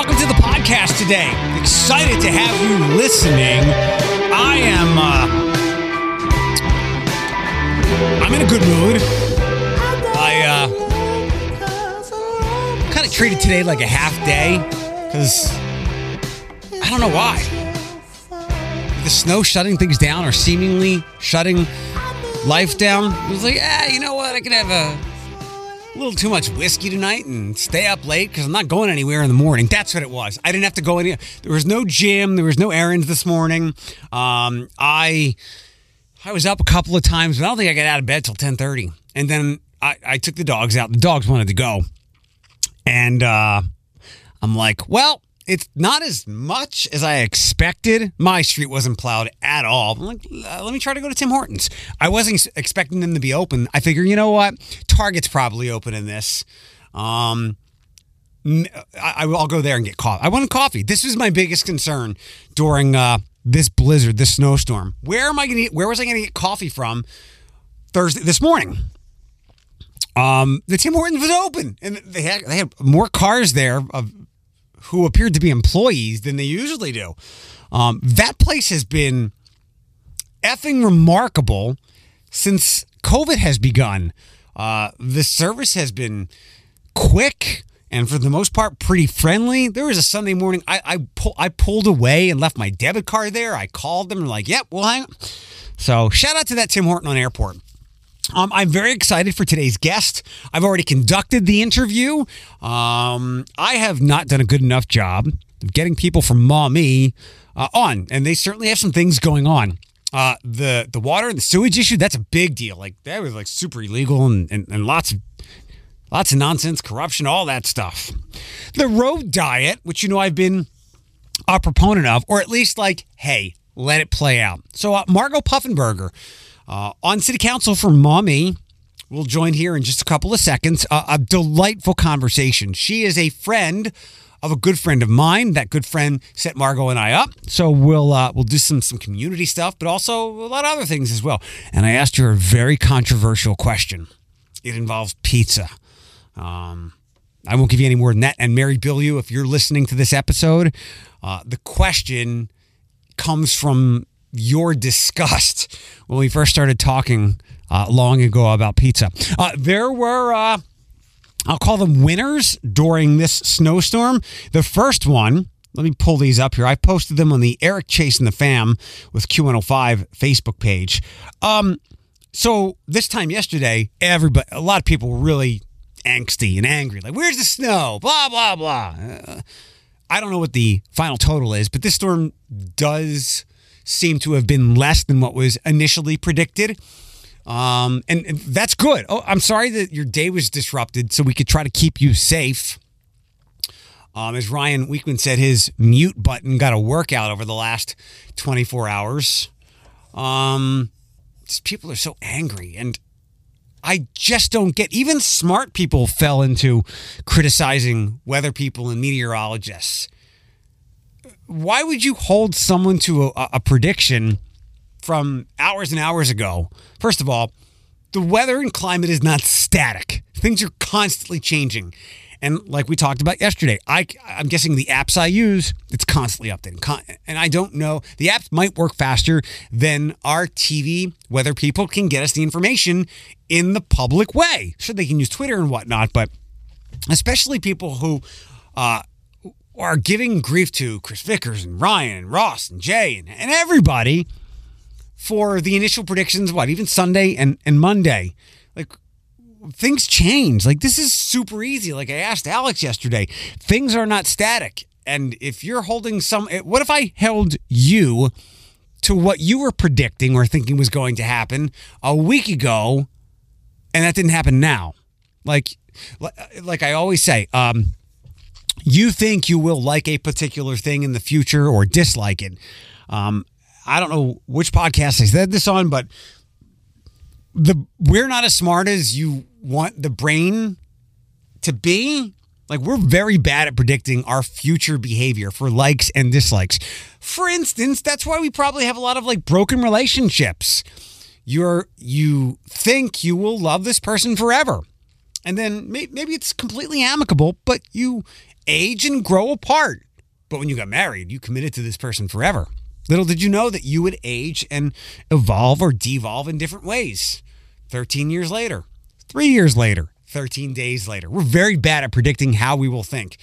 welcome to the podcast today. Excited to have you listening. I am, uh, I'm in a good mood. I, uh, kind of treated today like a half day because I don't know why. The snow shutting things down or seemingly shutting life down. It was like, ah, you know what? I could have a a little too much whiskey tonight and stay up late because I'm not going anywhere in the morning. That's what it was. I didn't have to go any. There was no gym. There was no errands this morning. Um, I I was up a couple of times, but I don't think I got out of bed till 10:30. And then I, I took the dogs out. The dogs wanted to go, and uh, I'm like, well, it's not as much as I expected. My street wasn't plowed at all. I'm like, uh, let me try to go to Tim Hortons. I wasn't expecting them to be open. I figure, you know what? Target's probably open in this. Um, I, will go there and get coffee. I wanted coffee. This was my biggest concern during uh, this blizzard, this snowstorm. Where am I going to? Where was I going to get coffee from Thursday this morning? Um, the Tim Hortons was open, and they had they had more cars there of who appeared to be employees than they usually do. Um, that place has been effing remarkable since COVID has begun. Uh, the service has been quick and for the most part pretty friendly. There was a Sunday morning I I, pull, I pulled away and left my debit card there. I called them and like, yep, we'll hang. So shout out to that Tim Horton on airport. Um, I'm very excited for today's guest. I've already conducted the interview. Um, I have not done a good enough job of getting people from Maumee uh, on, and they certainly have some things going on. Uh, the the water and the sewage issue that's a big deal. Like that was like super illegal and, and, and lots of lots of nonsense, corruption, all that stuff. The road diet, which you know I've been a proponent of, or at least like, hey, let it play out. So uh, Margot Puffenberger uh, on City Council for Maumee, We'll join here in just a couple of seconds. Uh, a delightful conversation. She is a friend of a good friend of mine. That good friend set Margot and I up. So we'll uh, we'll do some some community stuff, but also a lot of other things as well. And I asked her a very controversial question. It involves pizza. Um, I won't give you any more than that. And Mary Bilyeu, if you're listening to this episode, uh, the question comes from your disgust when we first started talking uh, long ago about pizza. Uh, there were, uh, I'll call them winners during this snowstorm. The first one, let me pull these up here. I posted them on the Eric Chase and the Fam with Q105 Facebook page. Um, so this time yesterday, everybody, a lot of people were really angsty and angry. Like, where's the snow? Blah, blah, blah. Uh, I don't know what the final total is, but this storm does seem to have been less than what was initially predicted. Um, and, and that's good. Oh, I'm sorry that your day was disrupted so we could try to keep you safe. Um, as Ryan Weekman said, his mute button got a workout over the last 24 hours. Um, people are so angry, and I just don't get. Even smart people fell into criticizing weather people and meteorologists why would you hold someone to a, a prediction from hours and hours ago? First of all, the weather and climate is not static. Things are constantly changing. And like we talked about yesterday, I, I'm guessing the apps I use, it's constantly updating. And I don't know, the apps might work faster than our TV, whether people can get us the information in the public way. Sure, they can use Twitter and whatnot, but especially people who uh, are giving grief to Chris Vickers and Ryan and Ross and Jay and, and everybody for the initial predictions, what, even Sunday and, and Monday. Like, things change. Like, this is super easy. Like, I asked Alex yesterday, things are not static. And if you're holding some, eh, what if I held you to what you were predicting or thinking was going to happen a week ago and that didn't happen now? Like, like I always say, um, you think you will like a particular thing in the future or dislike it. Um, I don't know which podcast I said this on, but the we're not as smart as you want the brain to be. Like we're very bad at predicting our future behavior for likes and dislikes. For instance, that's why we probably have a lot of like broken relationships. You're you think you will love this person forever. And then maybe it's completely amicable, but you age and grow apart. But when you got married, you committed to this person forever. Little did you know that you would age and evolve or devolve in different ways. 13 years later, three years later, 13 days later. We're very bad at predicting how we will think.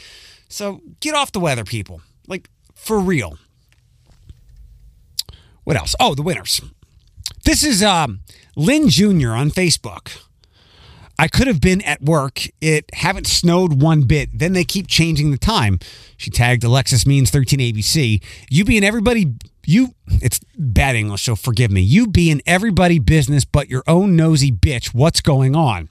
So get off the weather, people. Like, for real. What else? Oh, the winners. This is um, Lynn Jr. on Facebook. I could have been at work. It haven't snowed one bit. Then they keep changing the time. She tagged Alexis Means 13 ABC. You being everybody, you, it's bad English, so forgive me. You being everybody business but your own nosy bitch. What's going on?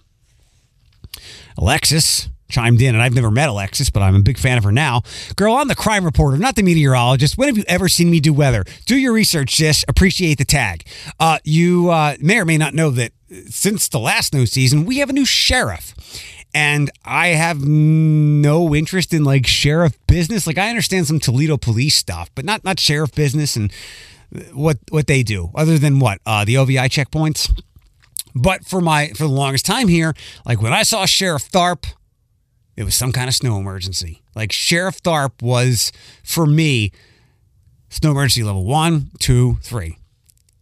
Alexis chimed in, and I've never met Alexis, but I'm a big fan of her now. Girl, I'm the crime reporter, not the meteorologist. When have you ever seen me do weather? Do your research, sis. Appreciate the tag. Uh, you uh, may or may not know that since the last new season, we have a new sheriff. And I have no interest in like sheriff business. Like I understand some Toledo police stuff, but not not sheriff business and what what they do. Other than what uh, the OVI checkpoints. But for my for the longest time here, like when I saw Sheriff Tharp, it was some kind of snow emergency. Like Sheriff Tharp was for me snow emergency level one, two, three.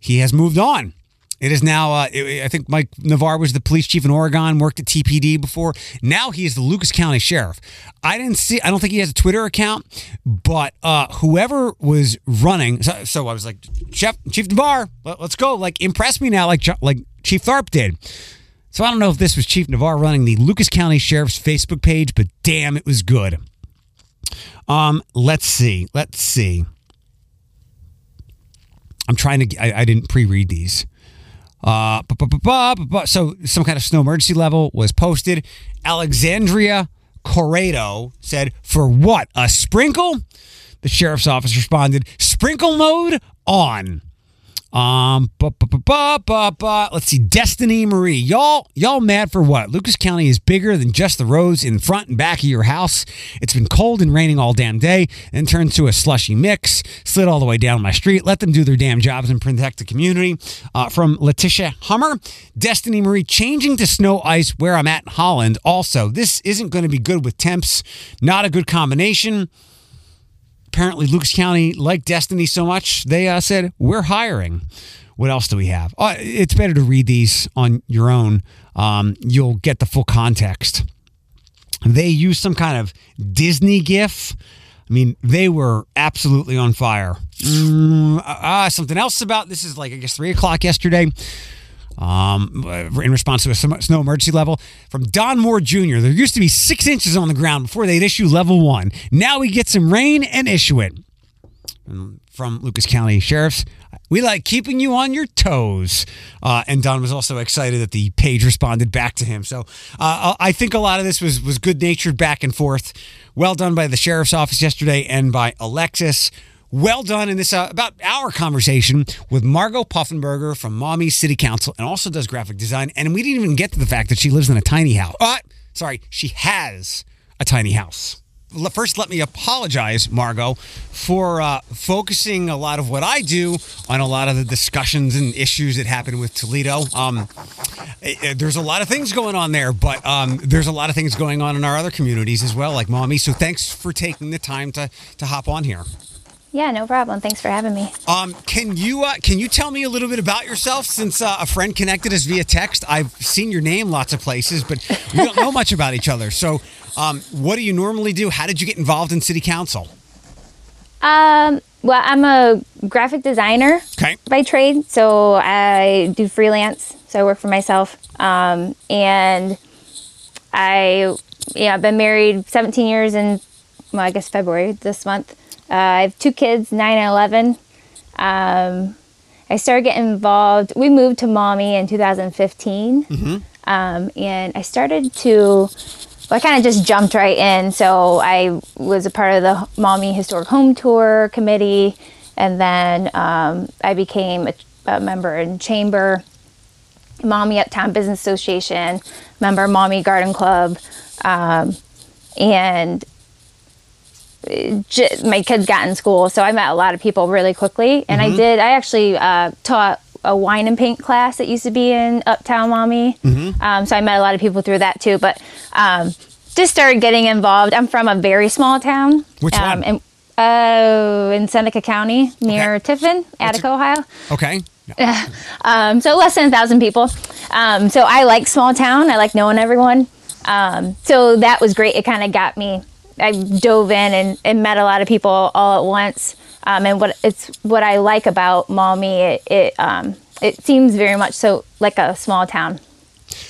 He has moved on. It is now, uh, I think Mike Navarre was the police chief in Oregon, worked at TPD before. Now he is the Lucas County Sheriff. I didn't see, I don't think he has a Twitter account, but uh, whoever was running, so, so, I was like, Chef, Chief Navarre, let, us go. Like, impress me now, like, like Chief Tharp did. So I don't know if this was Chief Navarre running the Lucas County Sheriff's Facebook page, but damn, it was good. Um, let's see. Let's see. I'm trying to. I, I didn't pre-read these. Uh, so some kind of snow emergency level was posted. Alexandria Corrado said, "For what? A sprinkle?" The sheriff's office responded, "Sprinkle mode on." Um, but, but, but, but, but, let's see. Destiny Marie, y'all, y'all mad for what? Lucas County is bigger than just the roads in front and back of your house. It's been cold and raining all damn day, then turned to a slushy mix, slid all the way down my street. Let them do their damn jobs and protect the community. Uh, from Letitia Hummer, Destiny Marie, changing to snow ice where I'm at in Holland. Also, this isn't going to be good with temps. Not a good combination apparently Lucas County liked Destiny so much, they uh, said, We're hiring. What else do we have? Uh, it's better to read these on your own. Um, you'll get the full context. They used some kind of Disney GIF. I mean, they were absolutely on fire. Mm, uh, something else about this is like, I guess, three o'clock yesterday um, in response to a snow emergency level from Don Moore Jr. There used to be six inches on the ground before they'd issue level one. Now we get some rain and issue it. From Lucas County Sheriff's, we like keeping you on your toes. Uh, and Don was also excited that the page responded back to him. So uh, I think a lot of this was was good natured back and forth. Well done by the sheriff's office yesterday and by Alexis well done in this uh, about our conversation with Margot Puffenberger from Maumee City Council and also does graphic design. And we didn't even get to the fact that she lives in a tiny house. Uh, sorry, she has a tiny house. First, let me apologize, Margot, for uh, focusing a lot of what I do on a lot of the discussions and issues that happen with Toledo. Um, it, it, there's a lot of things going on there, but um, there's a lot of things going on in our other communities as well, like Maumee. So thanks for taking the time to to hop on here. Yeah, no problem. Thanks for having me. Um, can you uh, can you tell me a little bit about yourself? Since uh, a friend connected us via text, I've seen your name lots of places, but we don't know much about each other. So, um, what do you normally do? How did you get involved in city council? Um, well, I'm a graphic designer okay. by trade, so I do freelance. So I work for myself, um, and I yeah, I've been married 17 years and well, I guess February this month. Uh, I have two kids, 9 and 11. Um, I started getting involved. We moved to Maumee in 2015. Mm-hmm. Um, and I started to, well, I kind of just jumped right in. So I was a part of the Maumee Historic Home Tour Committee. And then um, I became a, a, member in Chamber, Maumee Uptown Business Association, member Maumee Garden Club. Um, and my kids got in school, so I met a lot of people really quickly. And mm-hmm. I did. I actually uh, taught a wine and paint class that used to be in Uptown Maumee. Mm-hmm. Um, so I met a lot of people through that too. But um, just started getting involved. I'm from a very small town. Which um, one? In, uh, in Seneca County, near Okay. Tiffin, Attica, Ohio. Okay. Um, so less than a thousand people. Um, so I like small town. I like knowing everyone. Um, so that was great. It kind of got me. I dove in and, and met a lot of people all at once. Um, and what it's what I like about Maumee, it it, um, it seems very much so like a small town.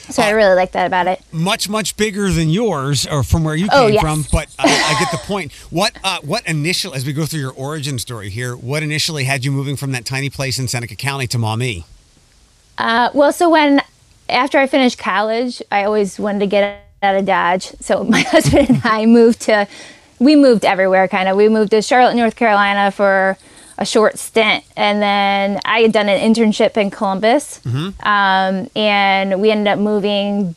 So I really like that about it. much much bigger than yours or from where you came Oh, yes. from but I, I get the point what uh, what initial as we go through your origin story here what initially had you moving from that tiny place in seneca county to maumee Uh, well, so when after I finished college, I always wanted to get out of Dodge. So my husband and I moved to, we moved everywhere kind of. We moved to Charlotte, North Carolina for a short stint, and then I had done an internship in Columbus, um, and we ended up moving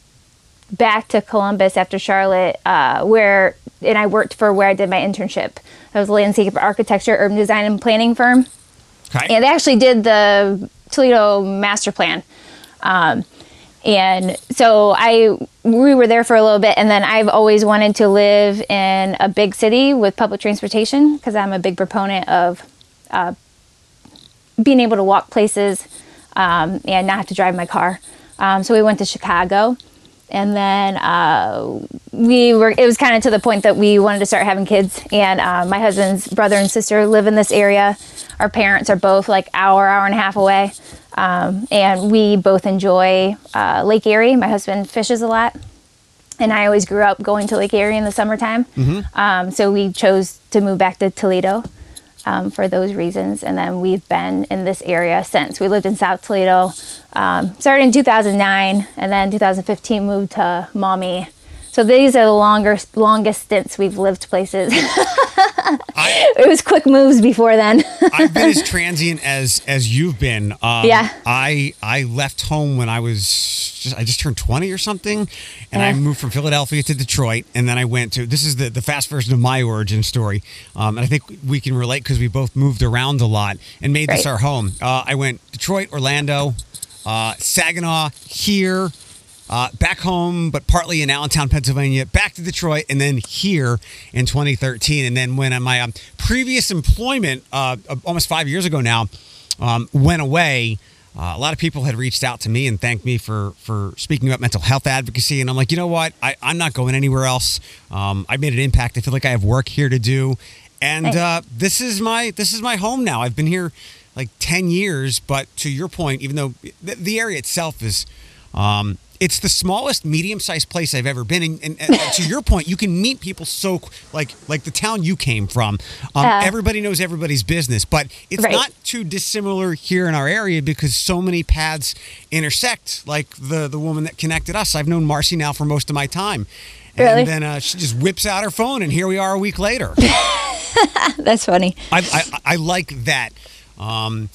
back to Columbus after Charlotte, uh, where and I worked for where I did my internship. I was a landscape architecture, urban design, and planning firm okay and they actually did the Toledo master plan. Um, and so I we were there for a little bit, and then I've always wanted to live in a big city with public transportation because I'm a big proponent of uh, being able to walk places um, and not have to drive my car. Um, so we went to Chicago, and then uh, we were. It was kind of to the point that we wanted to start having kids. And uh, my husband's brother and sister live in this area. Our parents are both like hour, hour and a half away, um, and we both enjoy uh, Lake Erie. My husband fishes a lot, and I always grew up going to Lake Erie in the summertime. Um, so we chose to move back to Toledo um, for those reasons. And then we've been in this area since. We lived in South Toledo, um, started in 2009, and then 2015 moved to Maumee. So these are the longer, longest stints we've lived places. I, it was quick moves before then. I've been as transient as as you've been. Um, Yeah. I I left home when I was just I just turned twenty or something, and I moved from Philadelphia to Detroit, and then I went to. This is the the fast version of my origin story, um, and I think we can relate because we both moved around a lot and made this our home. Uh, I went Detroit, Orlando, uh, Saginaw, here. Uh, back home, but partly in Allentown, Pennsylvania, back to Detroit, and then here in 2013. And then when my um, previous employment, uh, almost five years ago now, um, went away, uh, a lot of people had reached out to me and thanked me for for speaking about mental health advocacy. And I'm like, you know what? I, I'm not going anywhere else. Um, I made an impact. I feel like I have work here to do, and uh, this is my this is my home now. I've been here like 10 years, but to your point, even though the, the area itself is. Um, it's the smallest medium-sized place I've ever been, and, and, and to your point, you can meet people so like like the town you came from. Um, Uh. everybody knows everybody's business, but it's Right. not too dissimilar here in our area because so many paths intersect. Like the the woman that connected us, I've known Marcy now for most of my time, and Really? then uh, she just whips out her phone, and here we are a week later. That's funny. I, I, I like that. Um,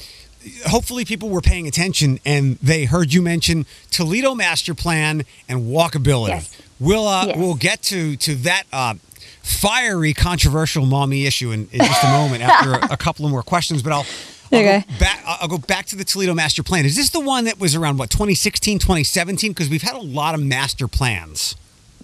hopefully, people were paying attention and they heard you mention Toledo Master Plan and walkability. Yes. We'll uh, Yes. we'll get to to that uh, fiery, controversial Maumee issue in, in just a moment after a, a couple of more questions. But I'll. I'll Okay. go back, I'll go back to the Toledo master plan. Is this the one that was around what 2016, 2017? Because we've had a lot of master plans.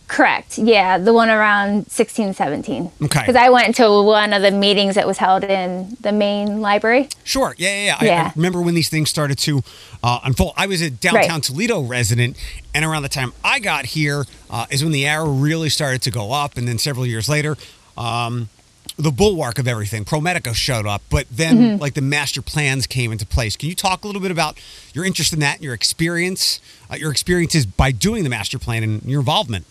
Correct. Yeah, the one around 16, 17. Okay. Because I went to one of the meetings that was held in the main library. Sure. Yeah, yeah, yeah. I, I remember when these things started to uh, unfold. I was a downtown Right. Toledo resident, and around the time I got here uh, is when the arrow really started to go up. And then several years later, um, the bulwark of everything, ProMedica showed up. But then, Mm-hmm. like, the master plans came into place. Can you talk a little bit about your interest in that, your experience, uh, your experiences by doing the master plan, and your involvement?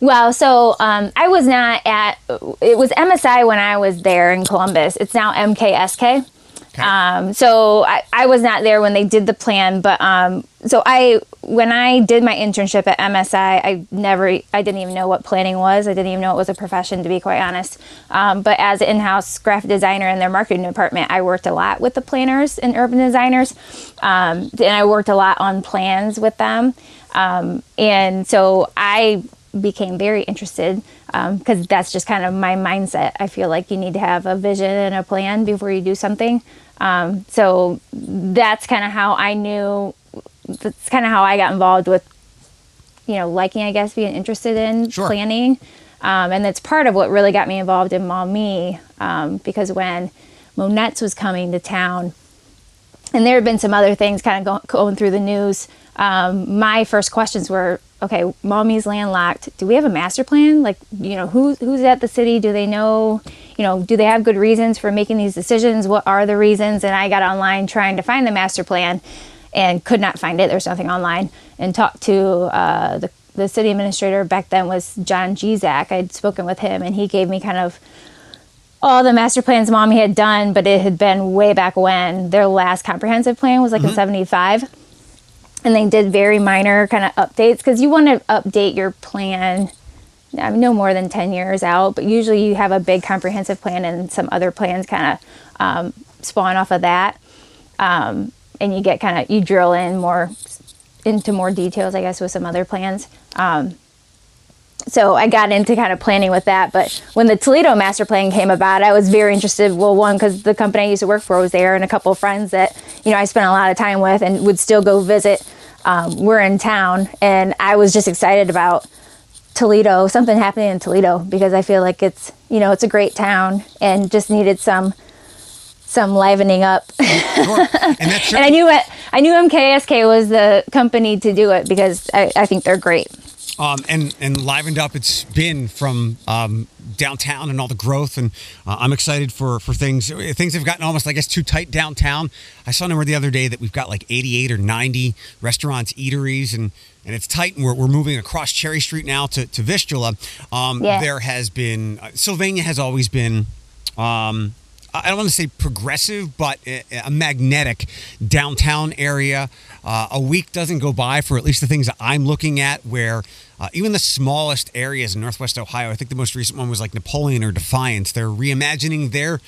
Well, so um, I was not at, it was MSI when I was there in Columbus. It's now MKSK. Okay. Um, so I, I was not there when they did the plan, but um, so I when I did my internship at MSI, I never I didn't even know what planning was. I didn't even know it was a profession, to be quite honest. Um, but as an in-house graphic designer in their marketing department, I worked a lot with the planners and urban designers, um, and I worked a lot on plans with them. Um, and so I became very interested because that's just kind of my mindset. I feel like you need to have a vision and a plan before you do something. Um, so that's kind of how I knew. That's kind of how I got involved with, you know, liking, I guess, being interested in Sure. planning. Um, and that's part of what really got me involved in Maumee um, because when Monnette's was coming to town, and there had been some other things kind of go, going through the news. Um, my first questions were, okay, Maumee's landlocked. Do we have a master plan? Like, you know, who, who's at the city? Do they know, you know, do they have good reasons for making these decisions? What are the reasons? And I got online trying to find the master plan and could not find it. There's nothing online. And talked to uh, the, the city administrator back then was John Jezak. I'd spoken with him and he gave me kind of all the master plans mommy had done, but it had been way back when. Their last comprehensive plan was like in 75. And they did very minor kind of updates because you want to update your plan I mean, no more than 10 years out, but usually you have a big comprehensive plan and some other plans kind of um, spawn off of that. Um, and you get kind of, you drill in more into more details, I guess, with some other plans. Um, so I got into kind of planning with that. But when the Toledo master plan came about, I was very interested. Well, one, because the company I used to work for was there, and a couple of friends that you know I spent a lot of time with and would still go visit. Um, were in town, and I was just excited about Toledo, something happening in Toledo because I feel like it's you know it's a great town and just needed some some livening up. Sure. And and I knew it. I knew MKSK was the company to do it because I, I think they're great. Um, and and livened up. It's been from um, downtown and all the growth, and uh, I'm excited for for things. Things have gotten almost, I guess, too tight downtown. I saw number the other day that we've got like 88 or 90 restaurants, eateries, and and it's tight. And we're, we're moving across Cherry Street now to to Vistula. Um, Yeah. There has been uh, Sylvania has always been. Um, I don't want to say progressive, but a, magnetic downtown area. Uh, a week doesn't go by for at least the things that I'm looking at where uh, even the smallest areas in Northwest Ohio, I think the most recent one was like Napoleon or Defiance, they're reimagining their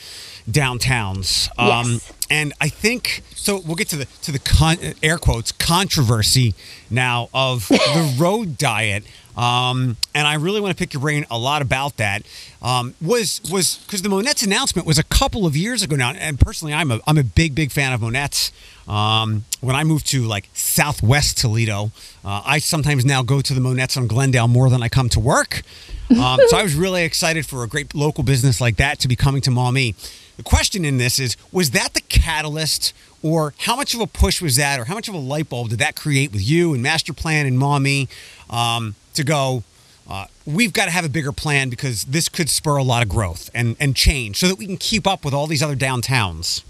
downtowns. Um, Yes. And I think so. We'll get to the to the con, air quotes controversy now of the road diet. Um, and I really want to pick your brain a lot about that. Um, was was because the Monnette's announcement was a couple of years ago now, and personally, I'm a I'm a big big fan of Monnette's. Um, when I moved to like Southwest Toledo, uh, I sometimes now go to the Monnette's on Glendale more than I come to work. Um, so I was really excited for a great local business like that to be coming to Maumee. The question in this is was that the catalyst, or how much of a push was that, or how much of a light bulb did that create with you and Master Plan and Maumee um, to go? Uh, we've got to have a bigger plan because this could spur a lot of growth and, and change so that we can keep up with all these other downtowns.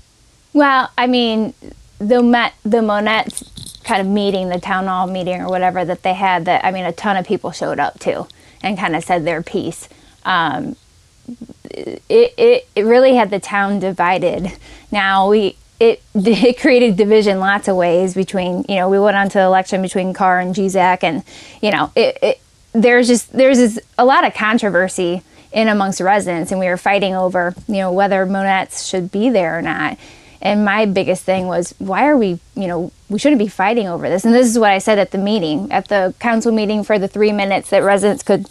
Well, I mean, the Met, the Monnette's kind of meeting, the town hall meeting or whatever that they had, that I mean, a ton of people showed up to and kind of said their piece. Um, it, it it really had the town divided. Now we it it created division lots of ways between you know we went on to the election between Carr and Jezak and you know it, it there's just there's a lot of controversy in amongst residents and we were fighting over you know whether Monnette's should be there or not. And my biggest thing was why are we you know we shouldn't be fighting over this. And this is what I said at the meeting at the council meeting for the three minutes that residents could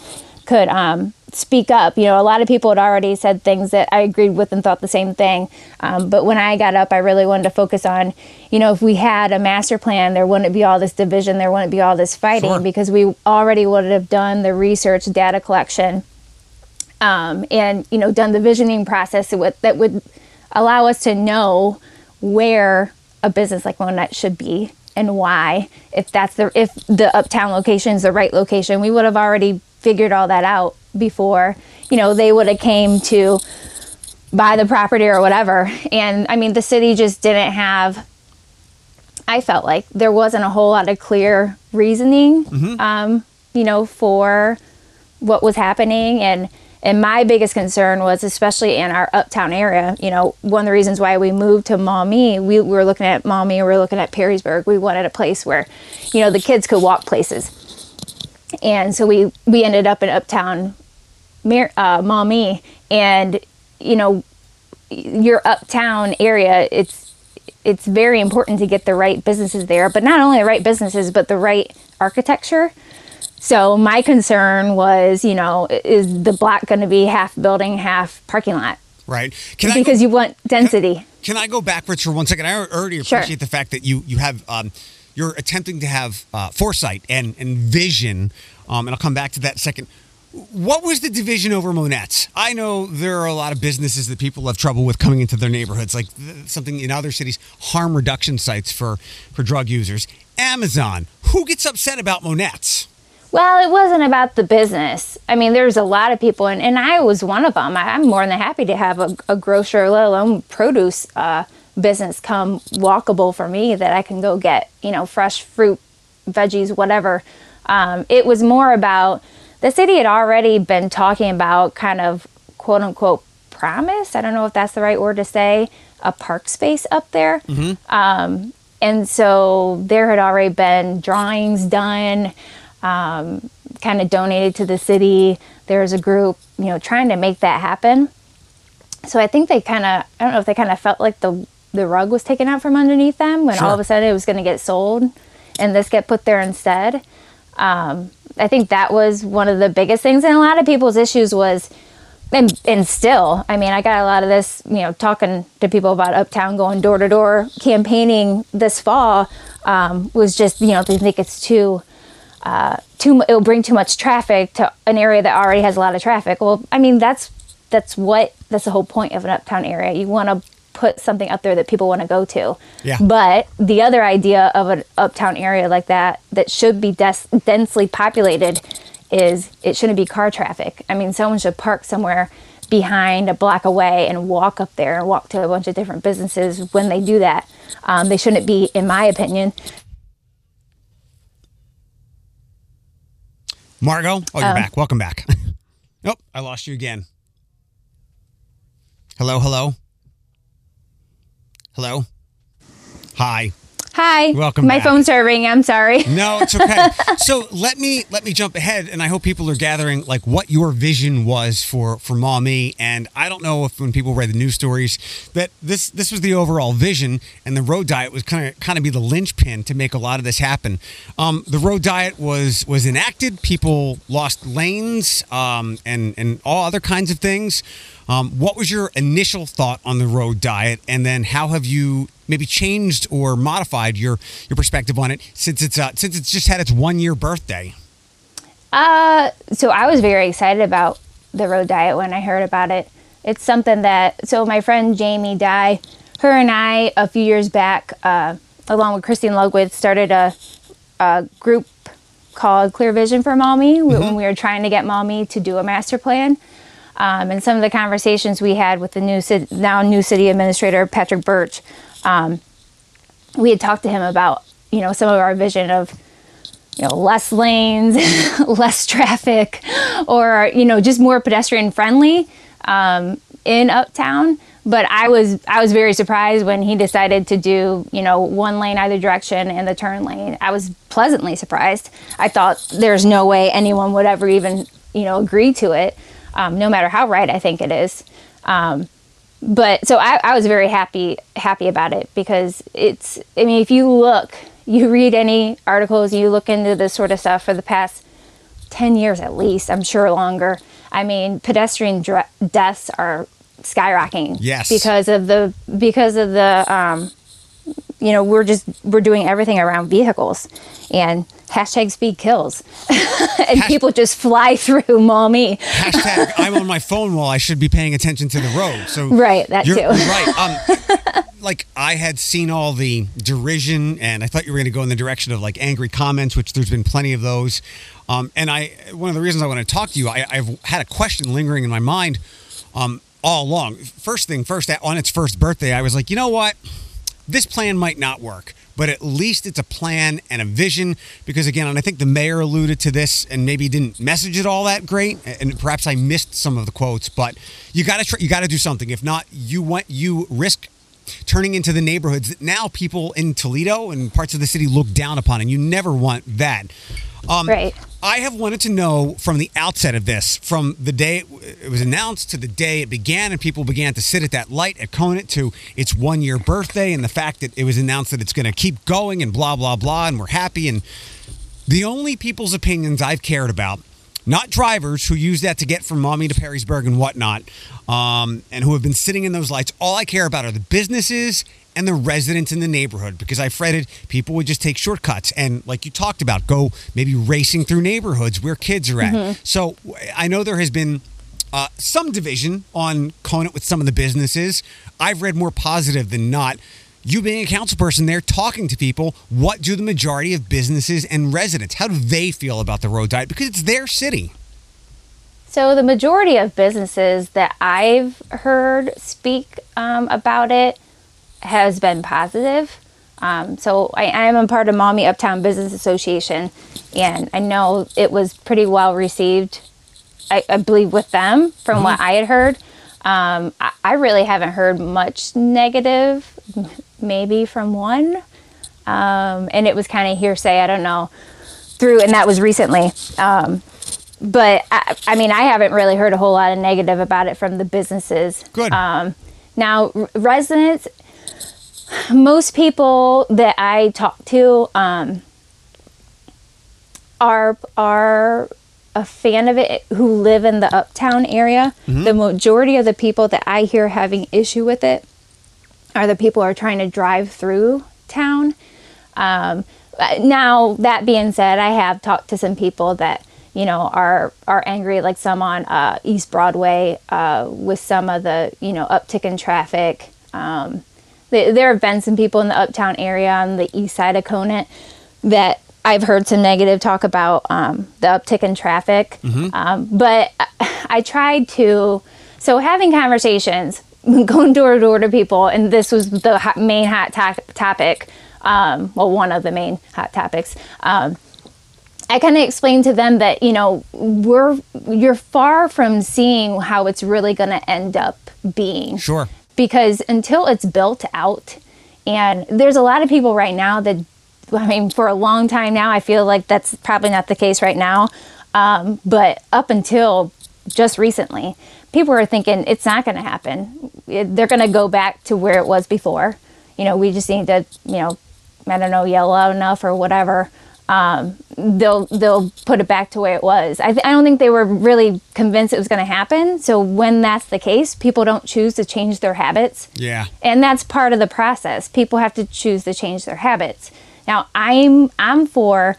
could um, speak up. You know, a lot of people had already said things that I agreed with and thought the same thing. Um, but when I got up, I really wanted to focus on, you know, if we had a master plan, there wouldn't be all this division, there wouldn't be all this fighting Sure. because we already would have done the research, data collection, um, and you know, done the visioning process that would, that would allow us to know where a business like Monnette should be and why. If that's the if the uptown location is the right location, we would have already figured all that out before. You know, they would have came to buy the property or whatever. And I mean, the city just didn't have. I felt like there wasn't a whole lot of clear reasoning, um, you know, for what was happening and and my biggest concern was especially in our uptown area you know one of the reasons why we moved to Maumee we were looking at Maumee we were looking at Perrysburg we wanted a place where you know the kids could walk places and so we we ended up in uptown Mar- uh, Maumee and you know your uptown area it's it's very important to get the right businesses there but not only the right businesses but the right architecture so my concern was, you know, is the block going to be half building, half parking lot? Right? Can I Because you want density. Can I go backwards for one second? I already Sure. appreciate the fact that you you have um, you're attempting to have uh, foresight and and vision. Um, and I'll come back to that in a second. What was the division over Monnettes? I know there are a lot of businesses that people have trouble with coming into their neighborhoods, like something in other cities, harm reduction sites for for drug users. Amazon. Who gets upset about Monnettes? Well, it wasn't about the business. I mean, there's a lot of people, and, and I was one of them. I, am more than happy to have a, a grocer, let alone produce uh, business, come walkable for me that I can go get, you know, fresh fruit, veggies, whatever. Um, it was more about the city had already been talking about kind of quote unquote promise. I don't know if that's the right word to say, a park space up there. Mm-hmm. Um, and so there had already been drawings done um, kind of donated to the city. There's a group, you know, trying to make that happen. So I think they kind of, I don't know if they kind of felt like the the rug was taken out from underneath them when sure. all of a sudden it was going to get sold, and this get put there instead. Um, I think that was one of the biggest things, and a lot of people's issues was, and and still, I mean, I got a lot of this, you know, talking to people about Uptown, going door to door, campaigning this fall, um, was just, you know, they think it's too uh, too it'll bring too much traffic to an area that already has a lot of traffic. Well, I mean that's that's what that's the whole point of an uptown area. You want to put something up there that people want to go to. Yeah. But the other idea of an uptown area like that that should be des- densely populated is it shouldn't be car traffic. I mean, someone should park somewhere behind a block away and walk up there and walk to a bunch of different businesses when they do that. Um, they shouldn't be, in my opinion, Margot, oh, you're um, back. Welcome back. nope, I lost you again. Hello, hello. Hello. Hi. Hi. Welcome. My back. phone's ringing. I'm sorry. No, it's okay. so let me let me jump ahead, and I hope people are gathering like what your vision was for for Maumee. And I don't know if when people read the news stories that this this was the overall vision, and the road diet was kind of kind of be the linchpin to make a lot of this happen. Um, the road diet was was enacted. People lost lanes um, and and all other kinds of things. Um, what was your initial thought on the road diet, and then how have you maybe changed or modified your your perspective on it since it's uh, since it's just had its one year birthday? Uh, so I was very excited about the road diet when I heard about it. It's something that so my friend Jamie Dye, her and I a few years back, uh, along with Christine Lugwith, started a, a group called Clear Vision for Maumee mm-hmm. when we were trying to get Maumee to do a master plan. Um, and some of the conversations we had with the new now new city administrator Patrick Burtch, um, we had talked to him about you know some of our vision of you know less lanes, less traffic, or you know just more pedestrian friendly um, in Uptown. But I was I was very surprised when he decided to do you know one lane either direction and the turn lane. I was pleasantly surprised. I thought there's no way anyone would ever even you know agree to it um, no matter how right I think it is. Um, but so I, I was very happy happy about it because it's I mean if you look you read any articles you look into this sort of stuff for the past 10 years at least I'm sure longer I mean pedestrian dre- deaths are skyrocketing yes because of the because of the um, you know we're just we're doing everything around vehicles and hashtag speed kills. And Hasht- people just fly through Maumee. hashtag i'm on my phone while i should be paying attention to the road. So right that you're, too. right um, like i had seen all the derision and i thought you were going to go in the direction of like angry comments which there's been plenty of those. Um, and i one of the reasons i want to talk to you I, have had a question lingering in my mind um, all along. First thing first on its first birthday i was like you know what this plan might not work, but at least it's a plan and a vision. Because again, and I think the mayor alluded to this and maybe didn't message it all that great, and perhaps I missed some of the quotes. But you got to try, you got to do something. If not, you want you risk turning into the neighborhoods that now people in Toledo and parts of the city look down upon, and you never want that. Um, right. I have wanted to know from the outset of this, from the day it was announced to the day it began, and people began to sit at that light at Conant to its one year birthday, and the fact that it was announced that it's going to keep going and blah, blah, blah, and we're happy. And the only people's opinions I've cared about, not drivers who use that to get from Maumee to Perrysburg and whatnot, um, and who have been sitting in those lights, all I care about are the businesses and the residents in the neighborhood because I fretted people would just take shortcuts and, like you talked about, go maybe racing through neighborhoods where kids are at. So I know there has been uh, some division on Conant with some of the businesses. I've read more positive than not. You being a council person there, talking to people, what do the majority of businesses and residents, how do they feel about the road diet? Because it's their city. So the majority of businesses that I've heard speak um, about it has been positive. Um, so I, I am a part of Maumee Uptown Business Association, and I know it was pretty well received. I, I believe with them from what I had heard. Um, I, I really haven't heard much negative, maybe from one, um, and it was kind of hearsay. I don't know through, and that was recently. Um, but I, I mean, I haven't really heard a whole lot of negative about it from the businesses. Good. Um, now, r- residents, most people that I talk to um, are are a fan of it who live in the uptown area. The majority of the people that I hear having issue with it are the people who are trying to drive through town. Um, now that being said, I have talked to some people that you know are are angry, like some on uh, East Broadway uh, with some of the you know uptick in traffic. Um, there have been some people in the uptown area on the east side of Conant that I've heard some negative talk about um, the uptick in traffic. Um, but I, I tried to, so having conversations, going door to door to people, and this was the hot, main hot to- topic. Um, well, one of the main hot topics. Um, I kind of explained to them that you know we're you're far from seeing how it's really going to end up being Sure. Because until it's built out and there's a lot of people right now that i mean for a long time now i feel like that's probably not the case right now. Um, but up until just recently people are thinking it's not going to happen they're going to go back to where it was before. You know we just need to you know i don't know yell loud enough or whatever um, they'll they'll put it back to where it was. I, th- I don't think they were really convinced it was going to happen. So when that's the case, people don't choose to change their habits. Yeah. And that's part of the process. People have to choose to change their habits. Now, I'm I'm for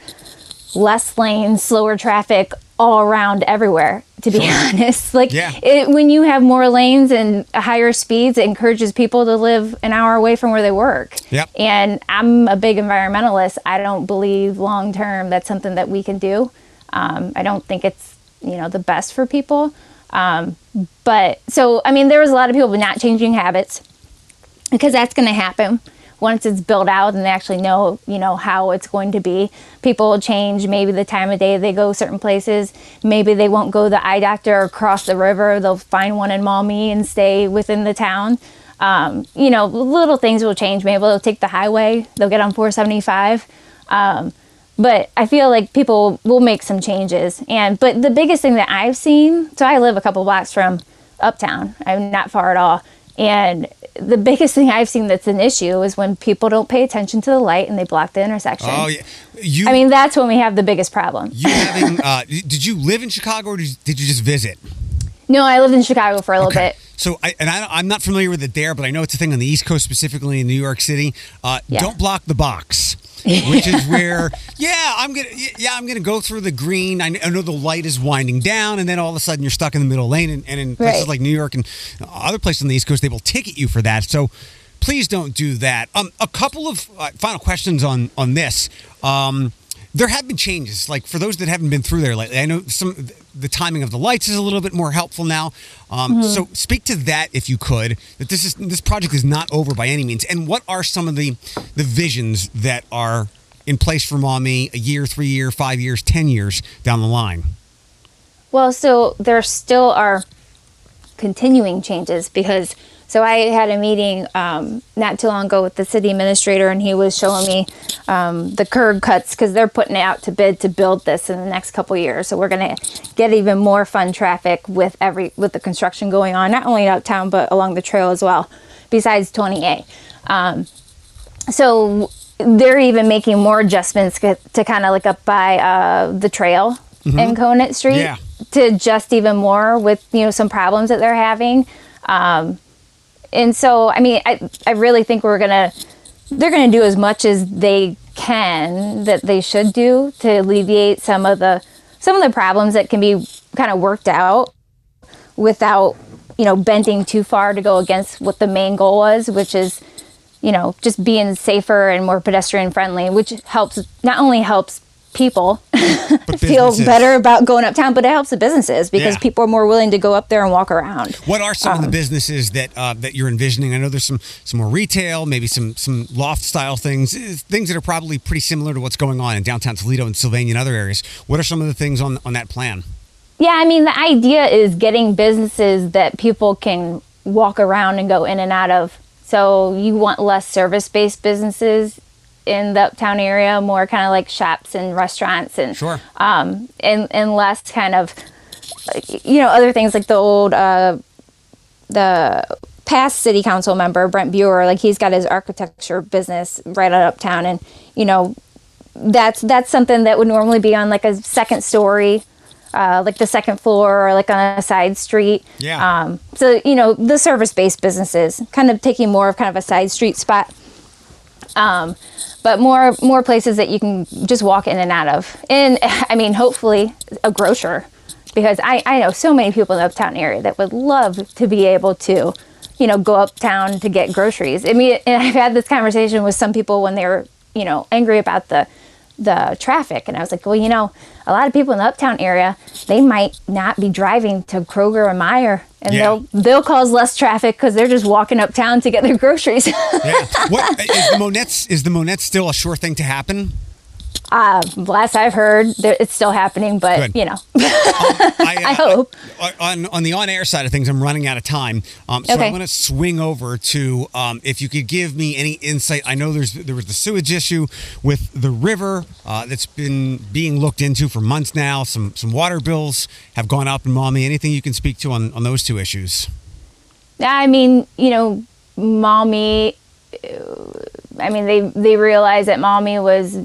less lanes, slower traffic all around everywhere. To be honest, like Yeah. it, when you have more lanes and higher speeds, it encourages people to live an hour away from where they work. Yep. And I'm a big environmentalist. I don't believe long term that's something that we can do. Um, I don't think it's you know the best for people. Um, but so I mean, there was a lot of people not changing habits because that's going to happen once it's built out and they actually know you know how it's going to be people will change. Maybe the time of day they go certain places. Maybe they won't go the eye doctor or cross the river. They'll find one in Maumee and stay within the town. Um, you know little things will change. Maybe they'll take the highway. They'll get on 475 um, but I feel like people will make some changes. And but the biggest thing that I've seen, so I live a couple blocks from Uptown. I'm not far at all. And the biggest thing I've seen that's an issue is when people don't pay attention to the light and they block the intersection. Oh yeah. You. I mean, that's when we have the biggest problem. you having? Uh, did you live in Chicago or did you, did you just visit? No, I lived in Chicago for a little Okay. bit. So, I, and I, I'm not familiar with it there, but I know it's a thing on the East Coast, specifically in New York City. Uh, Yeah. Don't block the box, which is where, yeah, I'm gonna, yeah, I'm gonna go through the green. I, I know the light is winding down, and then all of a sudden you're stuck in the middle lane. And, and in places Right. like New York and other places on the East Coast, they will ticket you for that. So, please don't do that. Um, a couple of uh, final questions on on this. Um, there have been changes. Like for those that haven't been through there lately, I know some the timing of the lights is a little bit more helpful now. Um, So speak to that if you could. That this is this project is not over by any means. And what are some of the the visions that are in place for Maumee a year, three year, five years, ten years down the line? Well, so there still are continuing changes because so I had a meeting um, not too long ago with the city administrator, and he was showing me um, the curb cuts because they're putting it out to bid to build this in the next couple years. So we're gonna get even more fun traffic with every with the construction going on, not only uptown but along the trail as well. Besides 20A, um, so they're even making more adjustments to, to kind of like up by uh, the trail in Conant Street Yeah. to adjust even more with you know some problems that they're having. Um, and so I mean, I I really think we're gonna they're gonna do as much as they can that they should do to alleviate some of the some of the problems that can be kind of worked out without you know bending too far to go against what the main goal was, which is you know just being safer and more pedestrian friendly, which helps not only helps people feel better about going uptown, but it helps the businesses because Yeah. people are more willing to go up there and walk around. What are some of the Um, businesses that uh, that you're envisioning? I know there's some some more retail, maybe some some loft style things, eh, things that are probably pretty similar to what's going on in downtown Toledo and Sylvania and other areas. What are some of the things on on that plan? Yeah, I mean, the idea is getting businesses that people can walk around and go in and out of. So you want less service based businesses in the uptown area, more kind of like shops and restaurants and Sure. um, and and less kind of you know other things like the old uh, the past city council member Brent Buer, like he's got his architecture business right at uptown, and you know that's that's something that would normally be on like a second story. Uh, like the second floor or like on a side street. Yeah. Um, so, you know, the service based businesses kind of taking more of kind of a side street spot um, but more more places that you can just walk in and out of. And I mean, hopefully, a grocer, because I I know so many people in the uptown area that would love to be able to, you know, go uptown to get groceries. I mean, and I've had this conversation with some people when they're you know angry about the the traffic and i was like well you know a lot of people in the uptown area they might not be driving to kroger or Meijer and Yeah. they'll they'll cause less traffic because they're just walking uptown to get their groceries Yeah. what is the Monnettes? Is the Monnettes still a sure thing to happen? Last I've heard, it's still happening, but Good. you know, I, I hope. I- on on the on air side of things, I'm running out of time, um, so I Okay. want to swing over to um, if you could give me any insight. I know there's there was the sewage issue with the river uh, that's been being looked into for months now. Some some water bills have gone up in Maumee. Anything you can speak to on on those two issues? Yeah, I mean, you know, Maumee. I mean, they they realized that Maumee was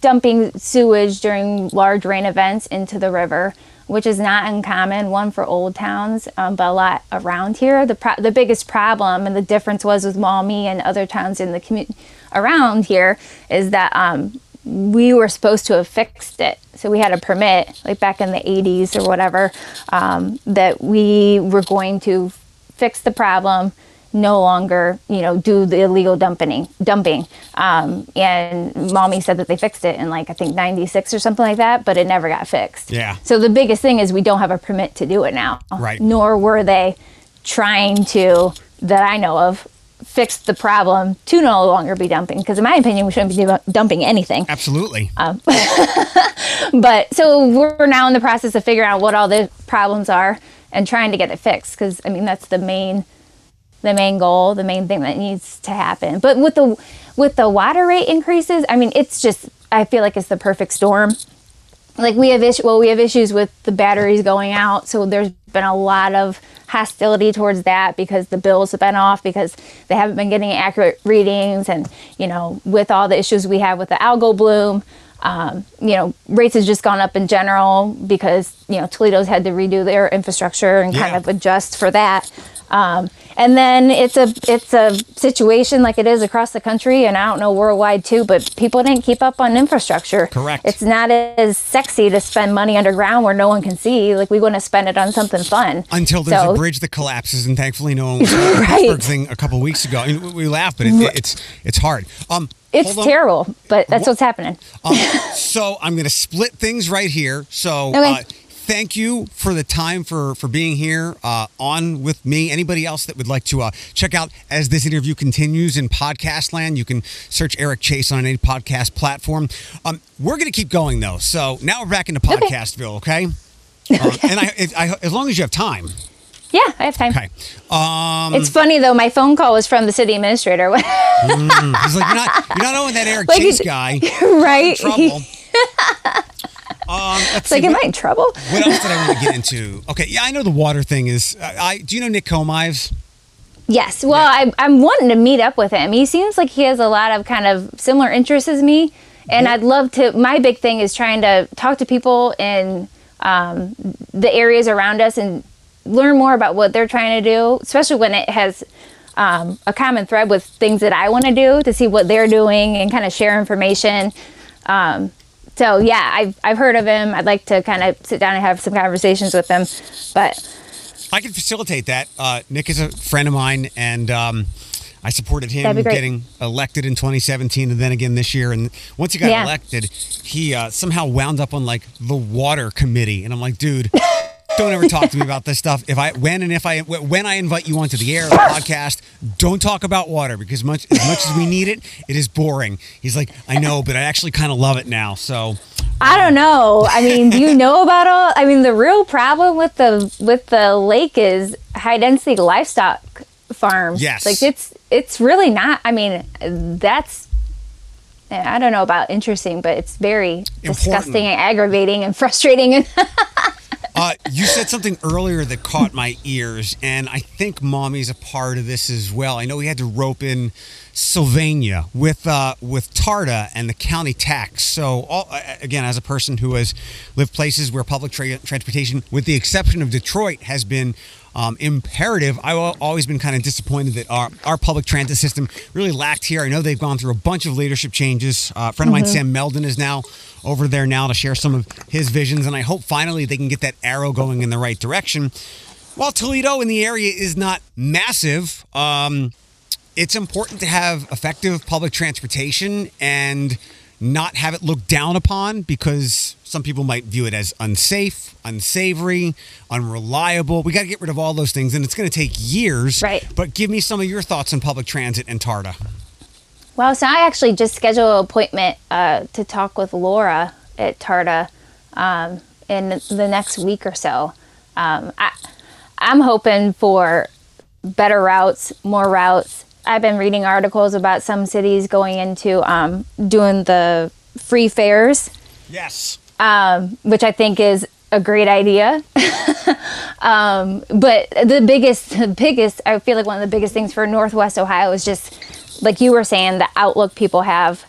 dumping sewage during large rain events into the river, which is not uncommon. One for old towns, um, but a lot around here. The pro- the biggest problem and the difference was with Maumee and other towns in the community around here is that um, we were supposed to have fixed it. So we had a permit, like back in the 80s or whatever, um, that we were going to fix the problem, no longer, you know, do the illegal dumping. Dumping, um, and Maumee said that they fixed it in like I think '96 or something like that, but it never got fixed. Yeah. So the biggest thing is we don't have a permit to do it now. Right. Nor were they trying to, that I know of, fix the problem to no longer be dumping. Because in my opinion, we shouldn't be dumping anything. Absolutely. um, But so we're now in the process of figuring out what all the problems are and trying to get it fixed. Because I mean, that's the main, the main goal, the main thing that needs to happen. But with the with the water rate increases, I mean, it's just I feel like it's the perfect storm. Like we have issue, well, we have issues with the batteries going out, so there's been a lot of hostility towards that because the bills have been off because they haven't been getting accurate readings, and you know, with all the issues we have with the algal bloom, um, you know, rates has just gone up in general because you know Toledo's had to redo their infrastructure and kind of adjust for that. Um, and then it's a it's a situation like it is across the country, and I don't know worldwide too. But people didn't keep up on infrastructure. Correct. It's not as sexy to spend money underground where no one can see. Like we want to spend it on something fun. Until there's So- a bridge that collapses, and thankfully no one was Right. Pittsburgh thing a couple weeks ago. I mean, we- laugh, but it, it's it's hard. Um, It's terrible, but that's what's happening. Um, so I'm going to split things right here. So Okay. uh, thank you for the time for for being here uh, on with me. Anybody else that would like to uh, check out as this interview continues in podcast land, you can search Eric Chase on any podcast platform. Um, we're going to keep going though. So now we're back into Podcastville. Okay. Um, and I, I, as long as you have time. Yeah, I have time. Okay. Um, It's funny though. My phone call was from the city administrator. he's like, you're not, you're not owing that Eric Like, Chase guy. right? Trouble. Um, It's like, see, am I in trouble? What else did I want to get into? Okay, yeah, I know the water thing is. I, I do you know Nick Komives? Yes. Well, I, I'm wanting to meet up with him. He seems like he has a lot of kind of similar interests as me, and I'd love to. My big thing is trying to talk to people in um, the areas around us and learn more about what they're trying to do, especially when it has um, a common thread with things that I want to do to see what they're doing and kind of share information. Um, so yeah, I've I've heard of him. I'd like to kind of sit down and have some conversations with him, but I can facilitate that. Uh, Nick is a friend of mine, and um, I supported him That'd be great. getting elected in 2017, and then again this year. And once he got Yeah. elected, he uh, somehow wound up on like the water committee, and I'm like, dude. Don't ever talk to me about this stuff. If I when and if I when I invite you onto the air, the podcast, don't talk about water because much as much as we need it, it is boring. He's like, I know, but I actually kind of love it now. So I don't um, know. I mean, do you know about all? I mean, the real problem with the with the lake is high density livestock farms. Yes. like it's it's really not. I mean, that's I don't know about interesting, but it's very disgusting and aggravating and frustrating. And Uh, you said something earlier that caught my ears, and I think Maumee's a part of this as well. I know we had to rope in Sylvania with uh, with TARTA and the county tax. So, all, again, as a person who has lived places where public tra- transportation, with the exception of Detroit, has been um, imperative. I've always been kind of disappointed that our, our public transit system really lacked here. I know they've gone through a bunch of leadership changes. Uh, a friend of mine, Sam Melden, is now over there now to share some of his visions, and I hope finally they can get that arrow going in the right direction. While Toledo in the area is not massive, um, it's important to have effective public transportation and not have it looked down upon because some people might view it as unsafe, unsavory, unreliable. We got to get rid of all those things, and it's going to take years. Right. But give me some of your thoughts on public transit and TARTA. Well, so I actually just scheduled an appointment uh, to talk with Laura at Tarta um, in the next week or so. Um, I, I'm hoping for better routes, more routes. I've been reading articles about some cities going into um, doing the free fares, Yes. um, which I think is a great idea. um, but the biggest, the biggest, I feel like one of the biggest things for Northwest Ohio is just, like you were saying, the outlook people have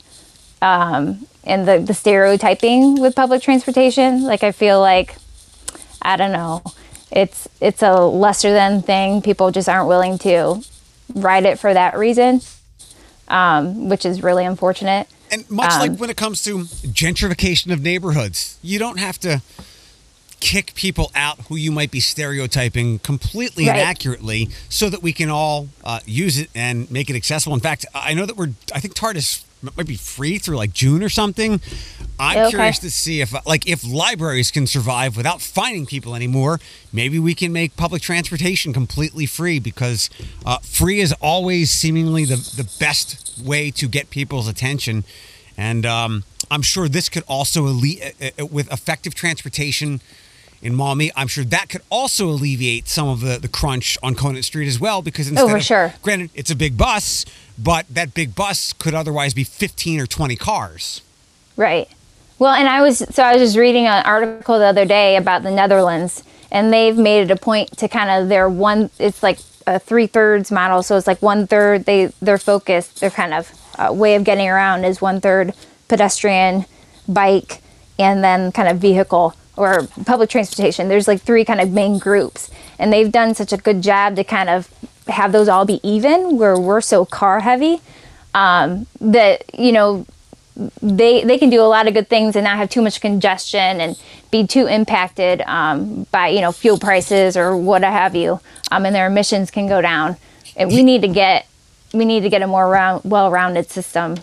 um, and the, the stereotyping with public transportation. Like, I feel like, I don't know, it's it's a lesser than thing. People just aren't willing to ride it for that reason, um, which is really unfortunate. And much Um, like when it comes to gentrification of neighborhoods, you don't have to kick people out who you might be stereotyping completely Right. inaccurately so that we can all uh, use it and make it accessible. In fact, I know that we're, I think TARTA's might be free through like June or something. I'm Okay. curious to see if, like, if libraries can survive without finding people anymore, maybe we can make public transportation completely free because uh, free is always seemingly the, the best way to get people's attention. And um, I'm sure this could also, alle- uh, uh, with effective transportation in Maumee, I'm sure that could also alleviate some of the, the crunch on Conant Street as well because instead Oh, for of, sure. granted, it's a big bus, but that big bus could otherwise be 15 or 20 cars. Right. Well, and I was so I was just reading an article the other day about the Netherlands, and they've made it a point to kind of their one. It's like a three thirds model, so it's like one third. They their focus, their kind of uh, way of getting around is one third pedestrian, bike, and then kind of vehicle or public transportation. There's like three kind of main groups, and they've done such a good job to kind of have those all be even, where we're so car heavy um, that you know they they can do a lot of good things and not have too much congestion and be too impacted um, by you know fuel prices or what have you, um, and their emissions can go down. And we need to get we need to get a more round, well-rounded system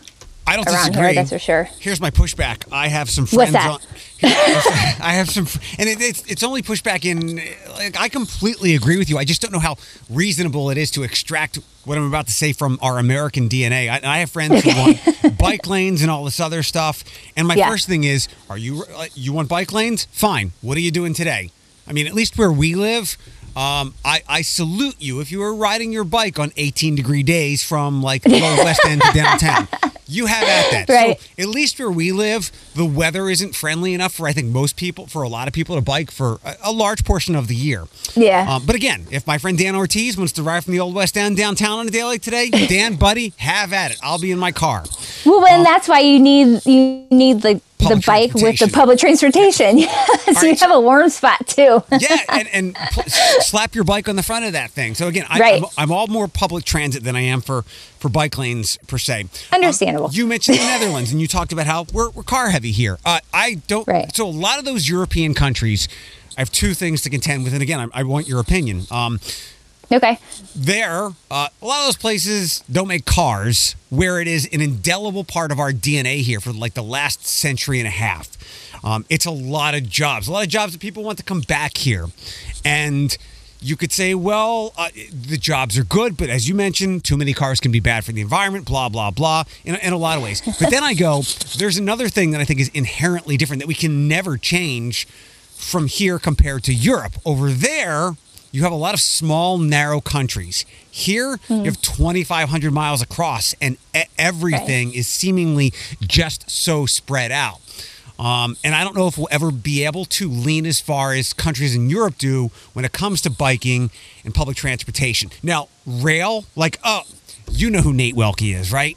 I don't around disagree. here. That's for sure. Here's my pushback. I have some friends. What's that? on. I have some, and it, it's it's only pushback in. Like I completely agree with you. I just don't know how reasonable it is to extract what I'm about to say from our American DNA. I, I have friends who want bike lanes and all this other stuff. And my Yeah. first thing is, are you uh, you want bike lanes? Fine. What are you doing today? I mean, at least where we live. Um, I, I salute you if you were riding your bike on 18 degree days from like the lower west end to downtown. You have at that. Right. So at least where we live, the weather isn't friendly enough for I think most people, for a lot of people to bike for a, a large portion of the year. Yeah. Um, but again, if my friend Dan Ortiz wants to ride from the old West End downtown on a day like today, Dan, buddy, have at it. I'll be in my car. Well, and that's why you need you need the the bike with the public transportation. so All you right, have a warm spot too. yeah, and, and pl- slap your bike on the front of that thing. So again, I, Right. I'm, I'm all more public transit than I am for for bike lanes per se. Um, Understandable. you mentioned the Netherlands, and you talked about how we're, we're car heavy here. Uh, I don't. Right. So a lot of those European countries, I have two things to contend with, and again, I, I want your opinion. Um, Okay. there, uh, a lot of those places don't make cars, where it is an indelible part of our DNA here for like the last century and a half. Um, it's a lot of jobs, a lot of jobs that people want to come back here. And you could say, well, uh, the jobs are good, but as you mentioned, too many cars can be bad for the environment, blah, blah, blah, in, in a lot of ways. But then I go, there's another thing that I think is inherently different that we can never change from here compared to Europe. Over there, you have a lot of small, narrow countries. Here, you have 2,500 miles across, and everything is seemingly just so spread out. Um, and I don't know if we'll ever be able to lean as far as countries in Europe do when it comes to biking and public transportation. Now, rail, like, oh, you know who Nate Welke is, right?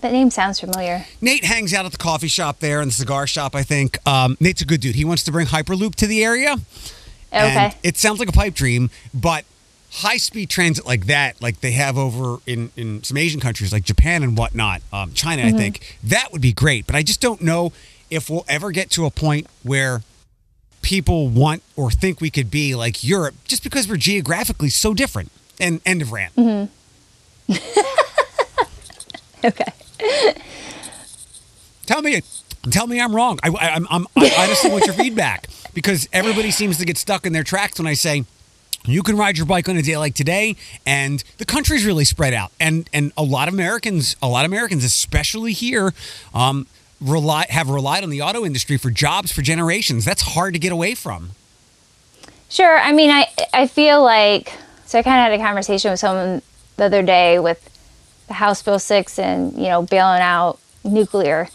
That name sounds familiar. Nate hangs out at the coffee shop there and the cigar shop, I think. Um, Nate's a good dude. He wants to bring Hyperloop to the area. And it sounds like a pipe dream, but high speed transit like that, like they have over in, in some Asian countries like Japan and whatnot, um, China, Mm-hmm. I think, that would be great. But I just don't know if we'll ever get to a point where people want or think we could be like Europe just because we're geographically so different. And end of rant. Mm-hmm. Okay. Tell me, tell me I'm wrong. I, I, I'm, I'm, I honestly want your feedback because everybody seems to get stuck in their tracks when I say you can ride your bike on a day like today, and the country's really spread out, and and a lot of Americans, a lot of Americans, especially here, um, rely have relied on the auto industry for jobs for generations. That's hard to get away from. Sure. I mean, I I feel like so. I kind of had a conversation with someone the other day with the House Bill six and you know bailing out nuclear,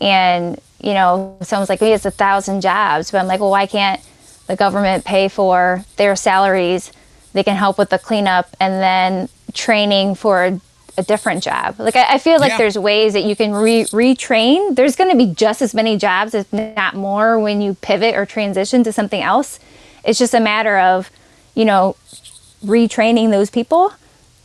and you know someone's like, "Maybe it's a thousand jobs," but I'm like, "Well, why can't the government pay for their salaries? They can help with the cleanup and then training for." A, a different job. Like I, I feel like Yeah. there's ways that you can re- retrain. There's going to be just as many jobs, if not more, when you pivot or transition to something else. It's just a matter of, you know, retraining those people,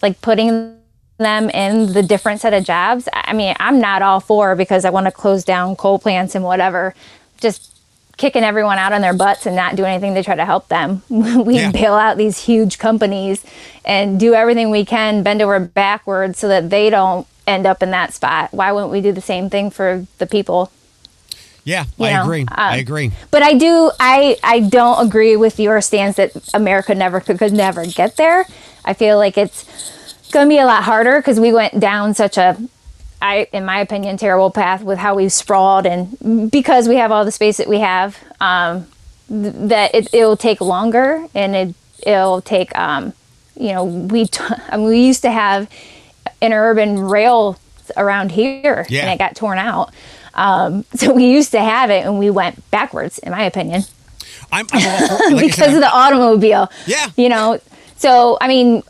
like putting them in the different set of jobs. I mean, I'm not all for because I want to close down coal plants and whatever. Just kicking everyone out on their butts and not do anything to try to help them. we Yeah. bail out these huge companies and do everything we can, bend over backwards so that they don't end up in that spot. Why wouldn't we do the same thing for the people Yeah, You I know, agree. I um, agree. but I do I I don't agree with your stance that America never could, could never get there. I feel like it's going to be a lot harder because we went down such a I in my opinion terrible path with how we've sprawled and because we have all the space that we have um, th- that it, it'll take longer and it it'll take um, you know we t- I mean, we used to have interurban rail around here Yeah. and it got torn out. Um, so we used to have it and we went backwards, in my opinion, I'm, I'm for, like because said, of the automobile. Yeah. You know, so I mean,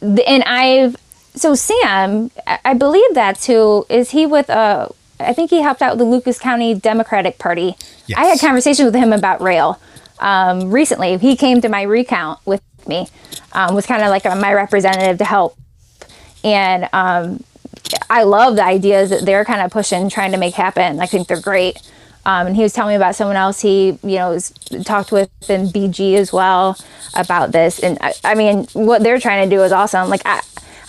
and I've, so Sam, I believe that's who, is he with, uh, I think he helped out with the Lucas County Democratic Party. I had Yes. conversations with him about rail um, recently. He came to my recount with me, um, was kind of like my representative to help. And um, I love the ideas that they're kind of pushing, trying to make happen. I think they're great. Um, and he was telling me about someone else he, you know, was, talked with in BG as well about this. And I, I mean, what they're trying to do is awesome. Like I,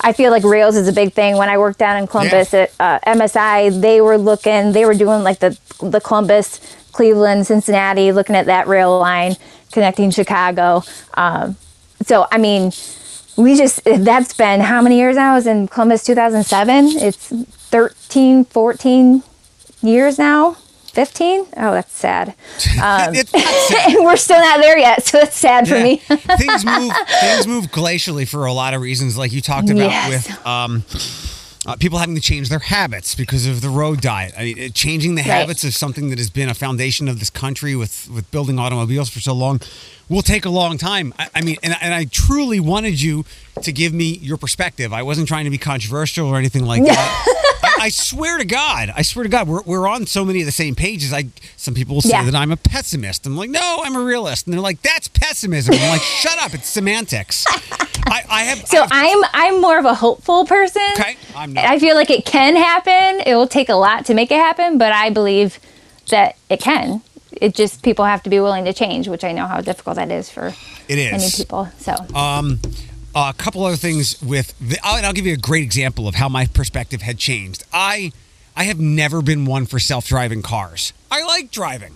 I feel like rails is a big thing. When I worked down in Columbus Yeah. at uh, MSI, they were looking, they were doing like the the Columbus, Cleveland, Cincinnati, looking at that rail line connecting Chicago. Um, so I mean, we just that's been how many years now? I was in Columbus 2007. It's 13, 14 years now. 15? Oh, that's sad. Um, sad. we're still not there yet, so it's sad for me. things move things move glacially for a lot of reasons like you talked about Yes. with um uh, people having to change their habits because of the road diet. I mean, changing the habits of something that has been a foundation of this country with with building automobiles for so long will take a long time. I, I mean, and, and I truly wanted you to give me your perspective. I wasn't trying to be controversial or anything like that. I, swear to God, I swear to God, we're, we're on so many of the same pages. I some people will say Yeah. that I'm a pessimist. I'm like, no, I'm a realist, and they're like, that's pessimism. I'm like, shut up, it's semantics. I, I have So I have- I'm I'm more of a hopeful person. Okay, I'm not. I feel like it can happen. It will take a lot to make it happen, but I believe that it can. It just people have to be willing to change, which I know how difficult that is for It is. many people. So a couple other things with the, I'll, I'll give you a great example of how my perspective had changed. I I have never been one for self-driving cars. I like driving.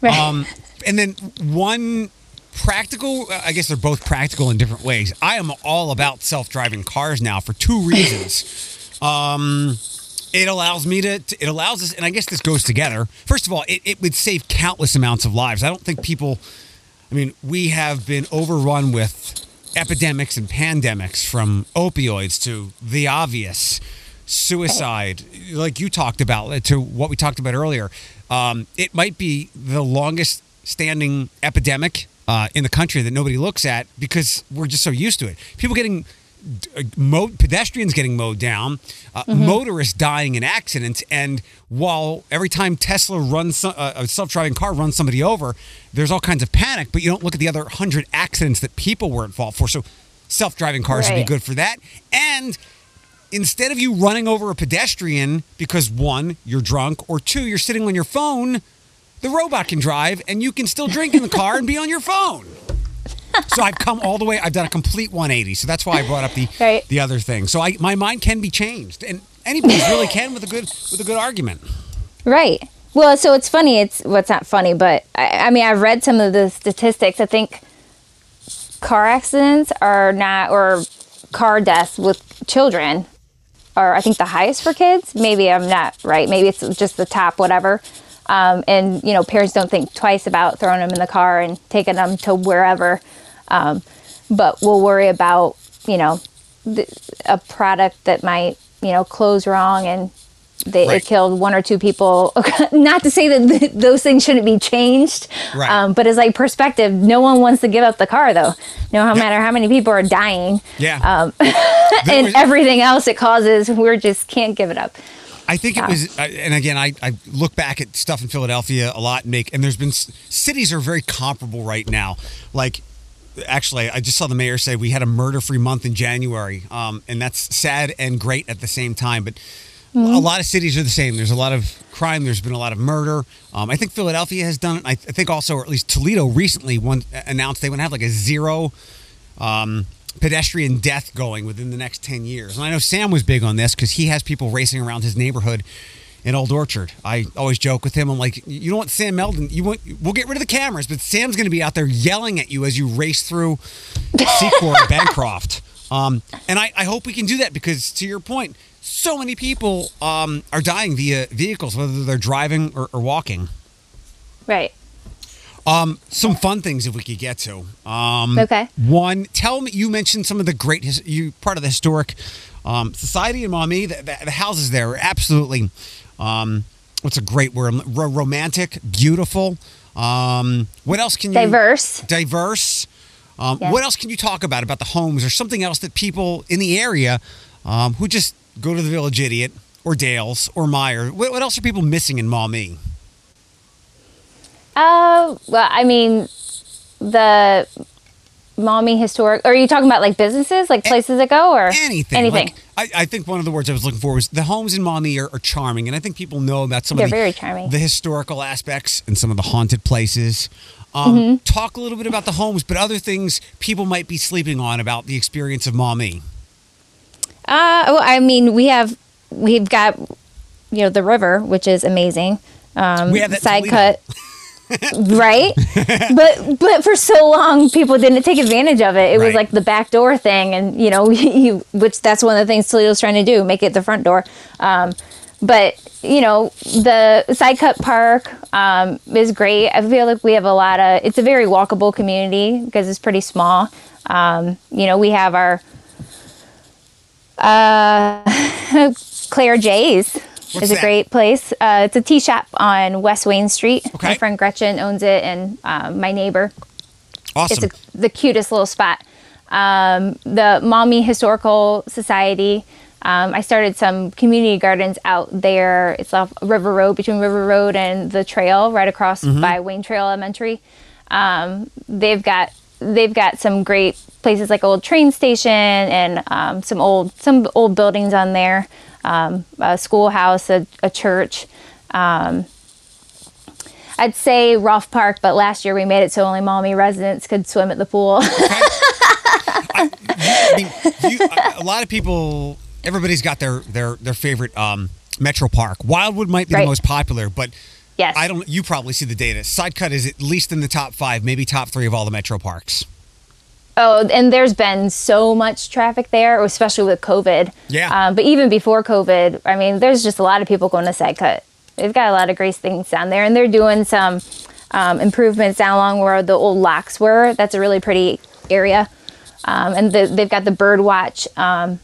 Right. Um, and then one practical, I guess they're both practical in different ways. I am all about self-driving cars now for two reasons. um, it allows me to, to- it allows us, and I guess this goes together. First of all, it, it would save countless amounts of lives. I don't think people, I mean, we have been overrun with epidemics and pandemics from opioids to the obvious suicide, like you talked about, uh, to what we talked about earlier. Um, it might be the longest standing epidemic uh, in the country that nobody looks at because we're just so used to it. People getting mowed, pedestrians getting mowed down, uh, motorists dying in accidents, and while every time Tesla runs uh, a self-driving car runs somebody over, there's all kinds of panic. But you don't look at the other hundred accidents that people were involved for. So self-driving cars would be good for that. And instead of you running over a pedestrian because one, you're drunk, or two, you're sitting on your phone, the robot can drive and you can still drink in the car and be on your phone. So I've come all the way. I've done a complete 180. So that's why I brought up the Right. the other thing. So I my mind can be changed, and anybody really can with a good with a good argument. Right. Well, so it's funny. It's well, not funny, but I, I mean, I've read some of the statistics. I think car accidents are not, or car deaths with children are, I think, the highest for kids. Maybe I'm not right. Maybe it's just the top, whatever. Um, and you know, parents don't think twice about throwing them in the car and taking them to wherever, um, but we'll worry about you know th- a product that might you know close wrong and they Right. it killed one or two people. Not to say that th- those things shouldn't be changed, Right. um, but it's like perspective. No one wants to give up the car though, no matter how many people are dying Yeah. Um, and was- everything else it causes. We just can't give it up. I think it was, and again, I, I look back at stuff in Philadelphia a lot and make, and there's been cities are very comparable right now. Like, actually, I just saw the mayor say we had a murder free month in January, um, and that's sad and great at the same time. But a lot of cities are the same. There's a lot of crime. There's been a lot of murder. Um, I think Philadelphia has done it. I, I think also, or at least Toledo recently one, announced they would have like a zero um, pedestrian death going within the next 10 years. And I know Sam was big on this because he has people racing around his neighborhood in Old Orchard. I always joke with him. I'm like, you know what, Sam Melden, you want, we'll get rid of the cameras, but Sam's going to be out there yelling at you as you race through Secor or Bancroft. Um, and I, I hope we can do that because, to your point, so many people um, are dying via vehicles, whether they're driving or, or walking. Right. Um, some fun things if we could get to. Um, Okay. One, tell me. You mentioned some of the great. His, you part of the historic um, society in Maumee. The, the, the houses there are absolutely. Um, what's a great word? Ro- romantic, beautiful. Um, what else can you? Diverse. Diverse. Um, Yes. What else can you talk about about the homes or something else that people in the area um, who just go to the Village Idiot or Dales or Meijer? What, what else are people missing in Maumee? Uh, well, I mean, the Maumee historic. Are you talking about like businesses, like places that go, or anything. Anything. Like, I, I think one of the words I was looking for was the homes in Maumee are, are charming, and I think people know about some They're of the, very charming. the historical aspects and some of the haunted places. Um, Mm-hmm. Talk a little bit about the homes, but other things people might be sleeping on about the experience of Maumee. Uh, well, I mean, we have we've got you know the river, which is amazing. Um, We have that side Toledo. cut. right? But but for so long people didn't take advantage of it. It Right. was like the back door thing and you know you which that's one of the things toledo's trying to do make it the front door. Um, but you know the side cut park um, is great. I feel like we have a lot of it's a very walkable community because it's pretty small. Um, you know we have our uh, claire jay's What's is a great place uh, it's a tea shop on west wayne street Okay. my friend gretchen owns it and um, my neighbor Awesome. it's a, the cutest little spot. Um, the Maumee Historical Society Um, I started some community gardens out there. It's off River Road, between River Road and the trail, right across by Wayne Trail Elementary. Um, they've got they've got some great places like old train station and um, some old some old buildings on there, um, a schoolhouse, a, a church. Um, I'd say Rolf Park, but last year we made it so only Maumee residents could swim at the pool. I mean, you, a, lot of people, everybody's got their their their favorite um, metro park. Wildwood might be the most popular, but yes. I don't. You probably see the data. Sidecut is at least in the top five, maybe top three of all the metro parks. Oh, and there's been so much traffic there, especially with COVID. Yeah. Um, but even before COVID, I mean, there's just a lot of people going to Sidecut. They've got a lot of great things down there, and they're doing some um, improvements down along where the old locks were. That's a really pretty area. Um, and the, they've got the bird watch, um,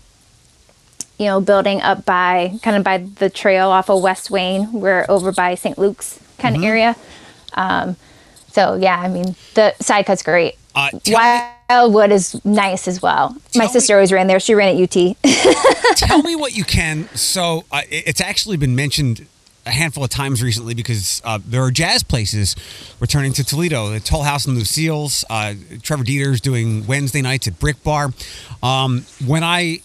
you know, building up by kind of by the trail off of West Wayne. We're over by St. Luke's kind Mm-hmm. of area. Um, so yeah, I mean, the Sidecut's great. Uh, me- Wildwood is nice as well. Tell My me- sister always ran there. She ran at UT. Tell me what you can. So uh, it's actually been mentioned a handful of times recently because uh, there are jazz places returning to Toledo. The Toll House and Lucille's. Uh, Trevor Dieter's doing Wednesday nights at Brick Bar. Um, when I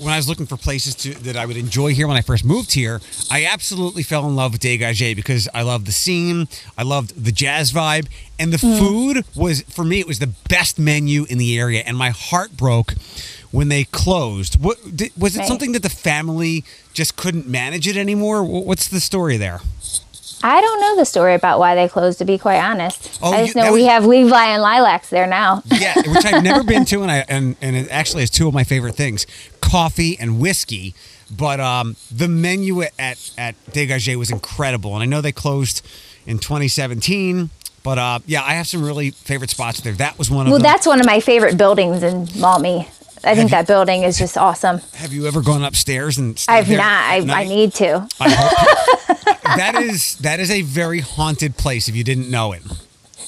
when I was looking for places to, that I would enjoy here when I first moved here, I absolutely fell in love with Dégagé because I loved the scene, I loved the jazz vibe, and the mm. food was for me it was the best menu in the area, and my heart broke when they closed. What did, was it? Right. Something that the family just couldn't manage it anymore? What's the story there? I don't know the story about why they closed, to be quite honest. Oh, I you- just know we was- have Levi and Lilacs there now. Yeah, which I've never been to, and I and, and it actually is two of my favorite things: coffee and whiskey. But um, the menu at at, at Dégagé was incredible, and I know they closed in 2017. But uh, yeah, I have some really favorite spots there. That was one of well, them. that's one of my favorite buildings in Maumee. I think you- that building is just awesome. have you ever gone upstairs and? I've not. I, I need to. I hope- that is that is a very haunted place. If you didn't know it.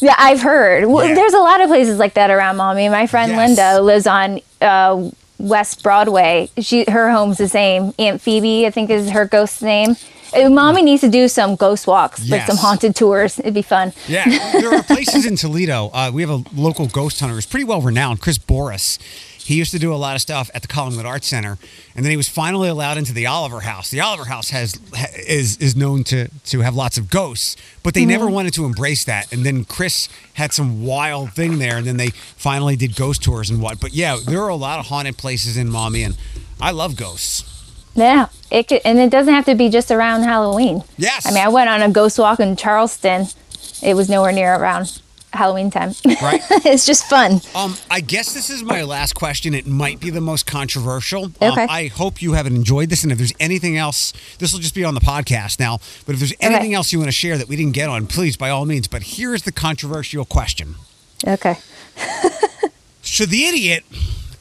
Yeah, I've heard. Well, Yeah. There's a lot of places like that around Maumee. My friend Yes. Linda lives on uh, West Broadway. She her home's the same. Aunt Phoebe, I think, is her ghost's name. Uh, Maumee needs to do some ghost walks, like some haunted tours. It'd be fun. Yeah, there are places in Toledo. Uh, we have a local ghost hunter who's pretty well renowned, Chris Bores. He used to do a lot of stuff at the Collingwood Arts Center, and then he was finally allowed into the Oliver House. The Oliver House has ha- is is known to to have lots of ghosts, but they never mm-hmm. wanted to embrace that. And then Chris had some wild thing there, and then they finally did ghost tours and what. But yeah, there are a lot of haunted places in Maumee, and I love ghosts. Yeah, it could, and it doesn't have to be just around Halloween. Yes. I mean, I went on a ghost walk in Charleston. It was nowhere near around Halloween time. Right. it's just fun. Um, I guess this is my last question. It might be the most controversial. Um, Okay. I hope you haven't enjoyed this, and if there's anything else, this will just be on the podcast now. But if there's anything else you want to share that we didn't get on, please, by all means. But here's the controversial question: Okay. Should the idiot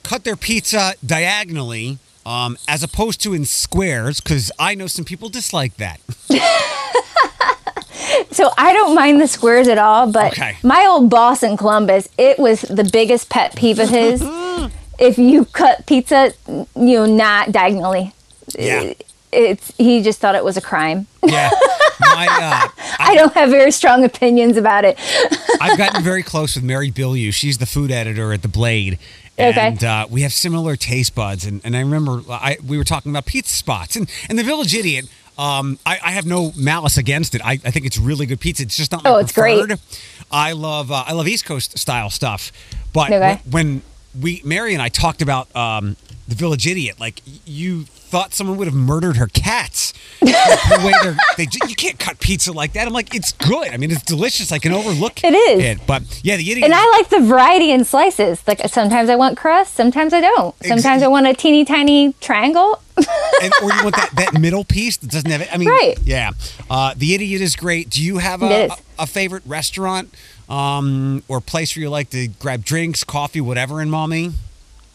cut their pizza diagonally? Um, as opposed to in squares, because I know some people dislike that. So I don't mind the squares at all, but Okay. my old boss in Columbus, it was the biggest pet peeve of his. if you cut pizza, you know, not diagonally, Yeah, it's he just thought it was a crime. yeah. My, uh, I don't have very strong opinions about it. I've gotten very close with Mary Bilyeu. She's the food editor at The Blade. Okay. And uh, we have similar taste buds. And, and I remember I, we were talking about pizza spots. And, and The Village Idiot, um, I, I have no malice against it. I, I think it's really good pizza. It's just not my Oh, it's great. I love uh, I love East Coast style stuff. But Okay. when, when we Mary and I talked about um, The Village Idiot, like you thought someone would have murdered her cats. the way they're, they you can't cut pizza like that. I'm like, it's good. I mean, it's delicious. I can overlook It is. it. But yeah, the idiot. And I like the variety in slices. Like sometimes I want crust, sometimes I don't. Sometimes I want a teeny tiny triangle. and, or you want that, that middle piece that doesn't have it. I mean, Right. yeah. Uh, the idiot is great. Do you have a, a, a favorite restaurant um, or place where you like to grab drinks, coffee, whatever in Maumee?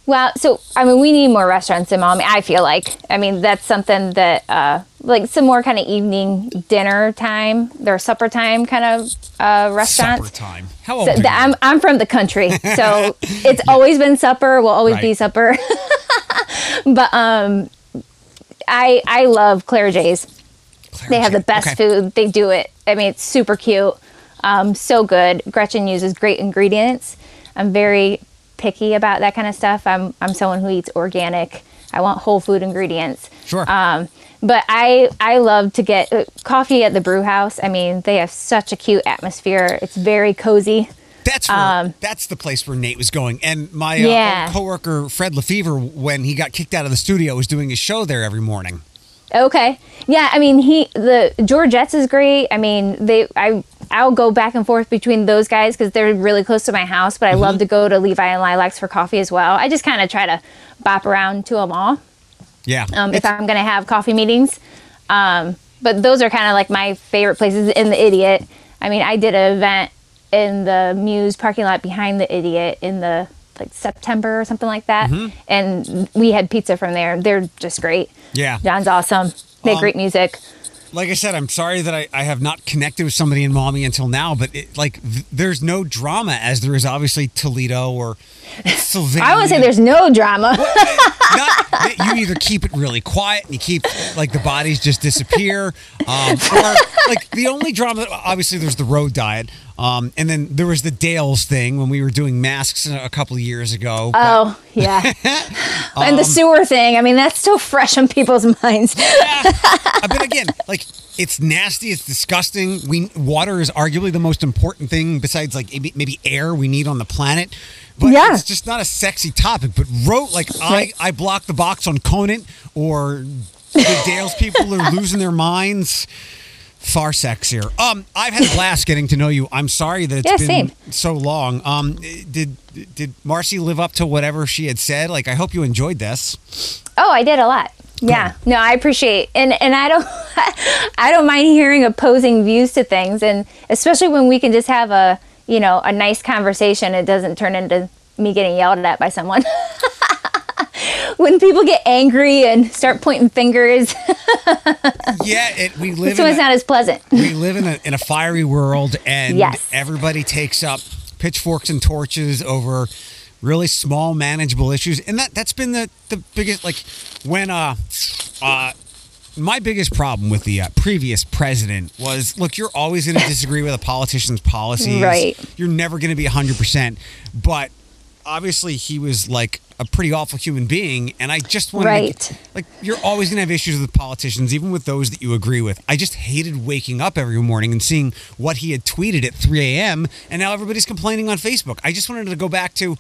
Well, so I mean, we need more restaurants in Maumee. I feel like. I mean, that's something that, uh, like, some more kind of evening dinner time, or supper time kind of uh, restaurants. Supper time. How old So? I'm I'm from the country, so it's always been supper. Will always be supper. but um, I I love Claire J's. Claire They have J. the best Okay. food. They do it. I mean, it's super cute. Um, so good. Gretchen uses great ingredients. I'm very picky about that kind of stuff. I'm I'm someone who eats organic. I want whole food ingredients. Sure. Um, but I I love to get uh, coffee at the brew house. I mean, they have such a cute atmosphere. It's very cozy. That's where, Um, that's the place where Nate was going. And my uh, Yeah. coworker Fred LeFebvre, when he got kicked out of the studio, was doing his show there every morning. Okay. Yeah, I mean he the Georgettes is great. I mean they I I'll go back and forth between those guys because they're really close to my house. But I love to go to Levi and Lilacs for coffee as well. I just kind of try to bop around to them all Yeah. um, if I'm going to have coffee meetings. Um, but those are kind of like my favorite places in the Idiot. I mean, I did an event in the Muse parking lot behind the Idiot in the like September or something like that, Mm-hmm. and we had pizza from there. They're just great. Yeah. John's awesome. They have Um, great music. like I said, I'm sorry that I, I have not connected with somebody in Maumee until now, but it, like th- there's no drama as there is obviously Toledo or Sylvania. I would say there's no drama. not you either keep it really quiet and you keep like the bodies just disappear, um, or like the only drama. Obviously, there's the road diet, um, and then there was the Dales thing when we were doing masks a couple of years ago. but- oh yeah, Um, and the sewer thing. I mean, that's still fresh on people's minds. Uh, but again, like it's nasty, it's disgusting. We water is arguably the most important thing besides like maybe, air we need on the planet. But Yeah. it's just not a sexy topic. But wrote like I I blocked the box on Conant or the Dales people are losing their minds. Far sexier. Um, I've had a blast getting to know you. I'm sorry that it's Yeah, been same. so long. Um, did did Marcy live up to whatever she had said? Like, I hope you enjoyed this. Oh, I did a lot. Yeah. No, I appreciate and and I don't I don't mind hearing opposing views to things and especially when we can just have a, you know, a nice conversation it doesn't turn into me getting yelled at by someone. when people get angry and start pointing fingers, Yeah, it, we live. it's a- not as pleasant. we live in a, in a fiery world and Yes. everybody takes up pitchforks and torches over really small manageable issues and that that's been the the biggest like when uh uh my biggest problem with the uh, previous president was look you're always going to disagree with a politician's policies Right. you're never going to be 100% but obviously he was like a pretty awful human being and i just wanted Right. to, like you're always going to have issues with politicians even with those that you agree with i just hated waking up every morning and seeing what he had tweeted at 3 a.m and now everybody's complaining on facebook i just wanted to go back to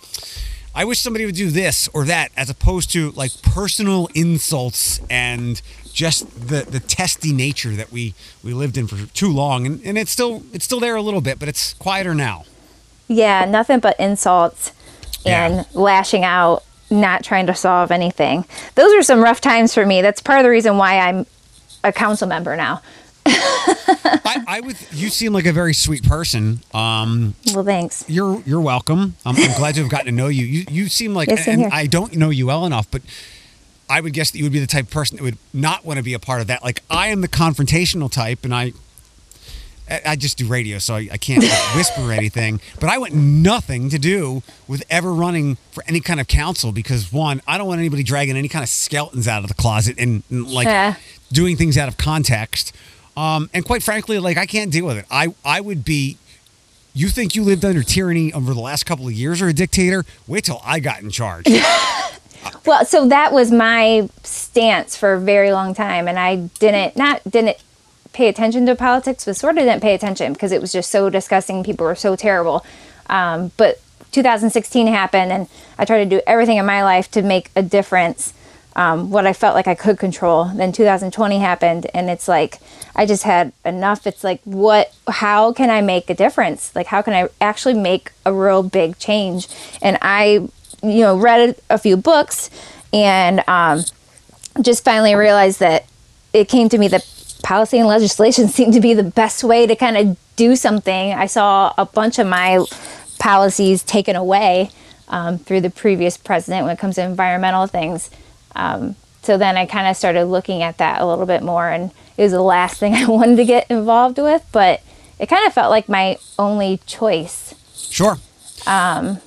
i wish somebody would do this or that as opposed to like personal insults and just the the testy nature that we we lived in for too long and, and it's still it's still there a little bit but it's quieter now Yeah, nothing but insults Yeah. and lashing out, not trying to solve anything. Those are some rough times for me. That's part of the reason why I'm a council member now. I, I would you seem like a very sweet person um Well, thanks. You're you're welcome. Um, I'm glad to have gotten to know you. You you seem like, Yes, and. I don't know you well enough, but I would guess that you would be the type of person that would not want to be a part of that. Like I am the confrontational type, and I I just do radio, so I, I can't like, whisper anything. But I want nothing to do with ever running for any kind of council because one, I don't want anybody dragging any kind of skeletons out of the closet and, and, like Yeah. doing things out of context. Um, and quite frankly, like I can't deal with it. I I would be you think you lived under tyranny over the last couple of years or a dictator? Wait till I got in charge. Well, so that was my stance for a very long time, and I didn't not didn't pay attention to politics, but sort of didn't pay attention because it was just so disgusting. People were so terrible. Um, but 2016 happened, and I tried to do everything in my life to make a difference. Um, what I felt like I could control. Then 2020 happened, and it's like I just had enough. It's like, what? How can I make a difference? Like, how can I actually make a real big change? And I, you know, read a few books, and um, just finally realized that it came to me that policy and legislation seemed to be the best way to kind of do something. I saw a bunch of my policies taken away um, through the previous president when it comes to environmental things. Um, so then I kind of started looking at that a little bit more, and it was the last thing I wanted to get involved with, but it kind of felt like my only choice Sure. Um,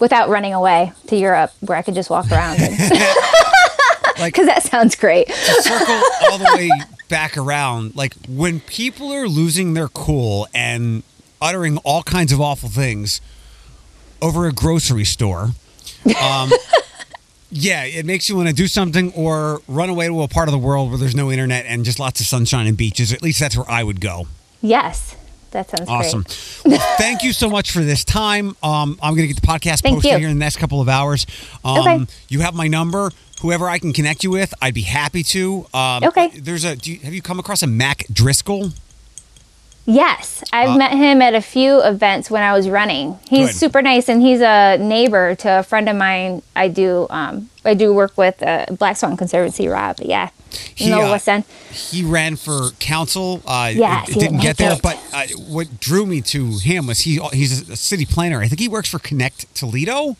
without running away to Europe where I could just walk around. And, Like Because that sounds great. circle all the way back around. Like when people are losing their cool and uttering all kinds of awful things over a grocery store. Um, yeah, it makes you want to do something or run away to a part of the world where there's no internet and just lots of sunshine and beaches. At least that's where I would go. Yes, that sounds Awesome. great. Well, thank you so much for this time. Um, I'm going to get the podcast Thank posted you. here in the next couple of hours. Um, Okay. You have my number. Whoever I can connect you with, I'd be happy to. Um, Okay. There's a. Do you, have you come across a Mac Driscoll? Yes, I've Uh, met him at a few events when I was running. He's Good. super nice, and he's a neighbor to a friend of mine. I do um, I do work with uh, Black Swamp Conservancy, Rob. Yeah, He, uh, West He ran for council. Uh, Yes, it, it didn't get there. it. But uh, what drew me to him was he he's a city planner. I think he works for ConnecToledo.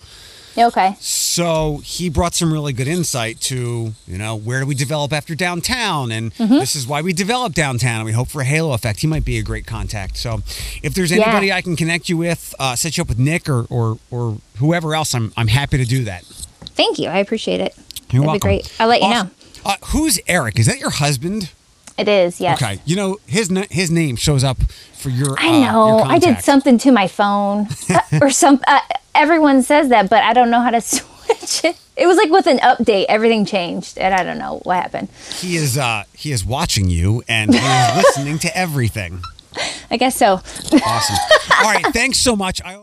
Okay. So he brought some really good insight to, you know, where do we develop after downtown? And Mm-hmm. this is why we develop downtown. And we hope for a halo effect. He might be a great contact. So if there's anybody I can connect you with, uh, set you up with Nick or, or, or whoever else, I'm, I'm happy to do that. Thank you. I appreciate it. You're That'd welcome. be great. I'll let you Awesome. know. Uh, who's Eric? Is that your husband? It is. Yes. Okay. You know, his, na- his name shows up for your I uh, know. your I did something to my phone uh, or some. Uh, everyone says that, but I don't know how to switch it. It was like with an update, everything changed, and I don't know what happened. He is, uh, he is watching you and he is listening to everything. I guess so. Awesome. All right. Thanks so much. I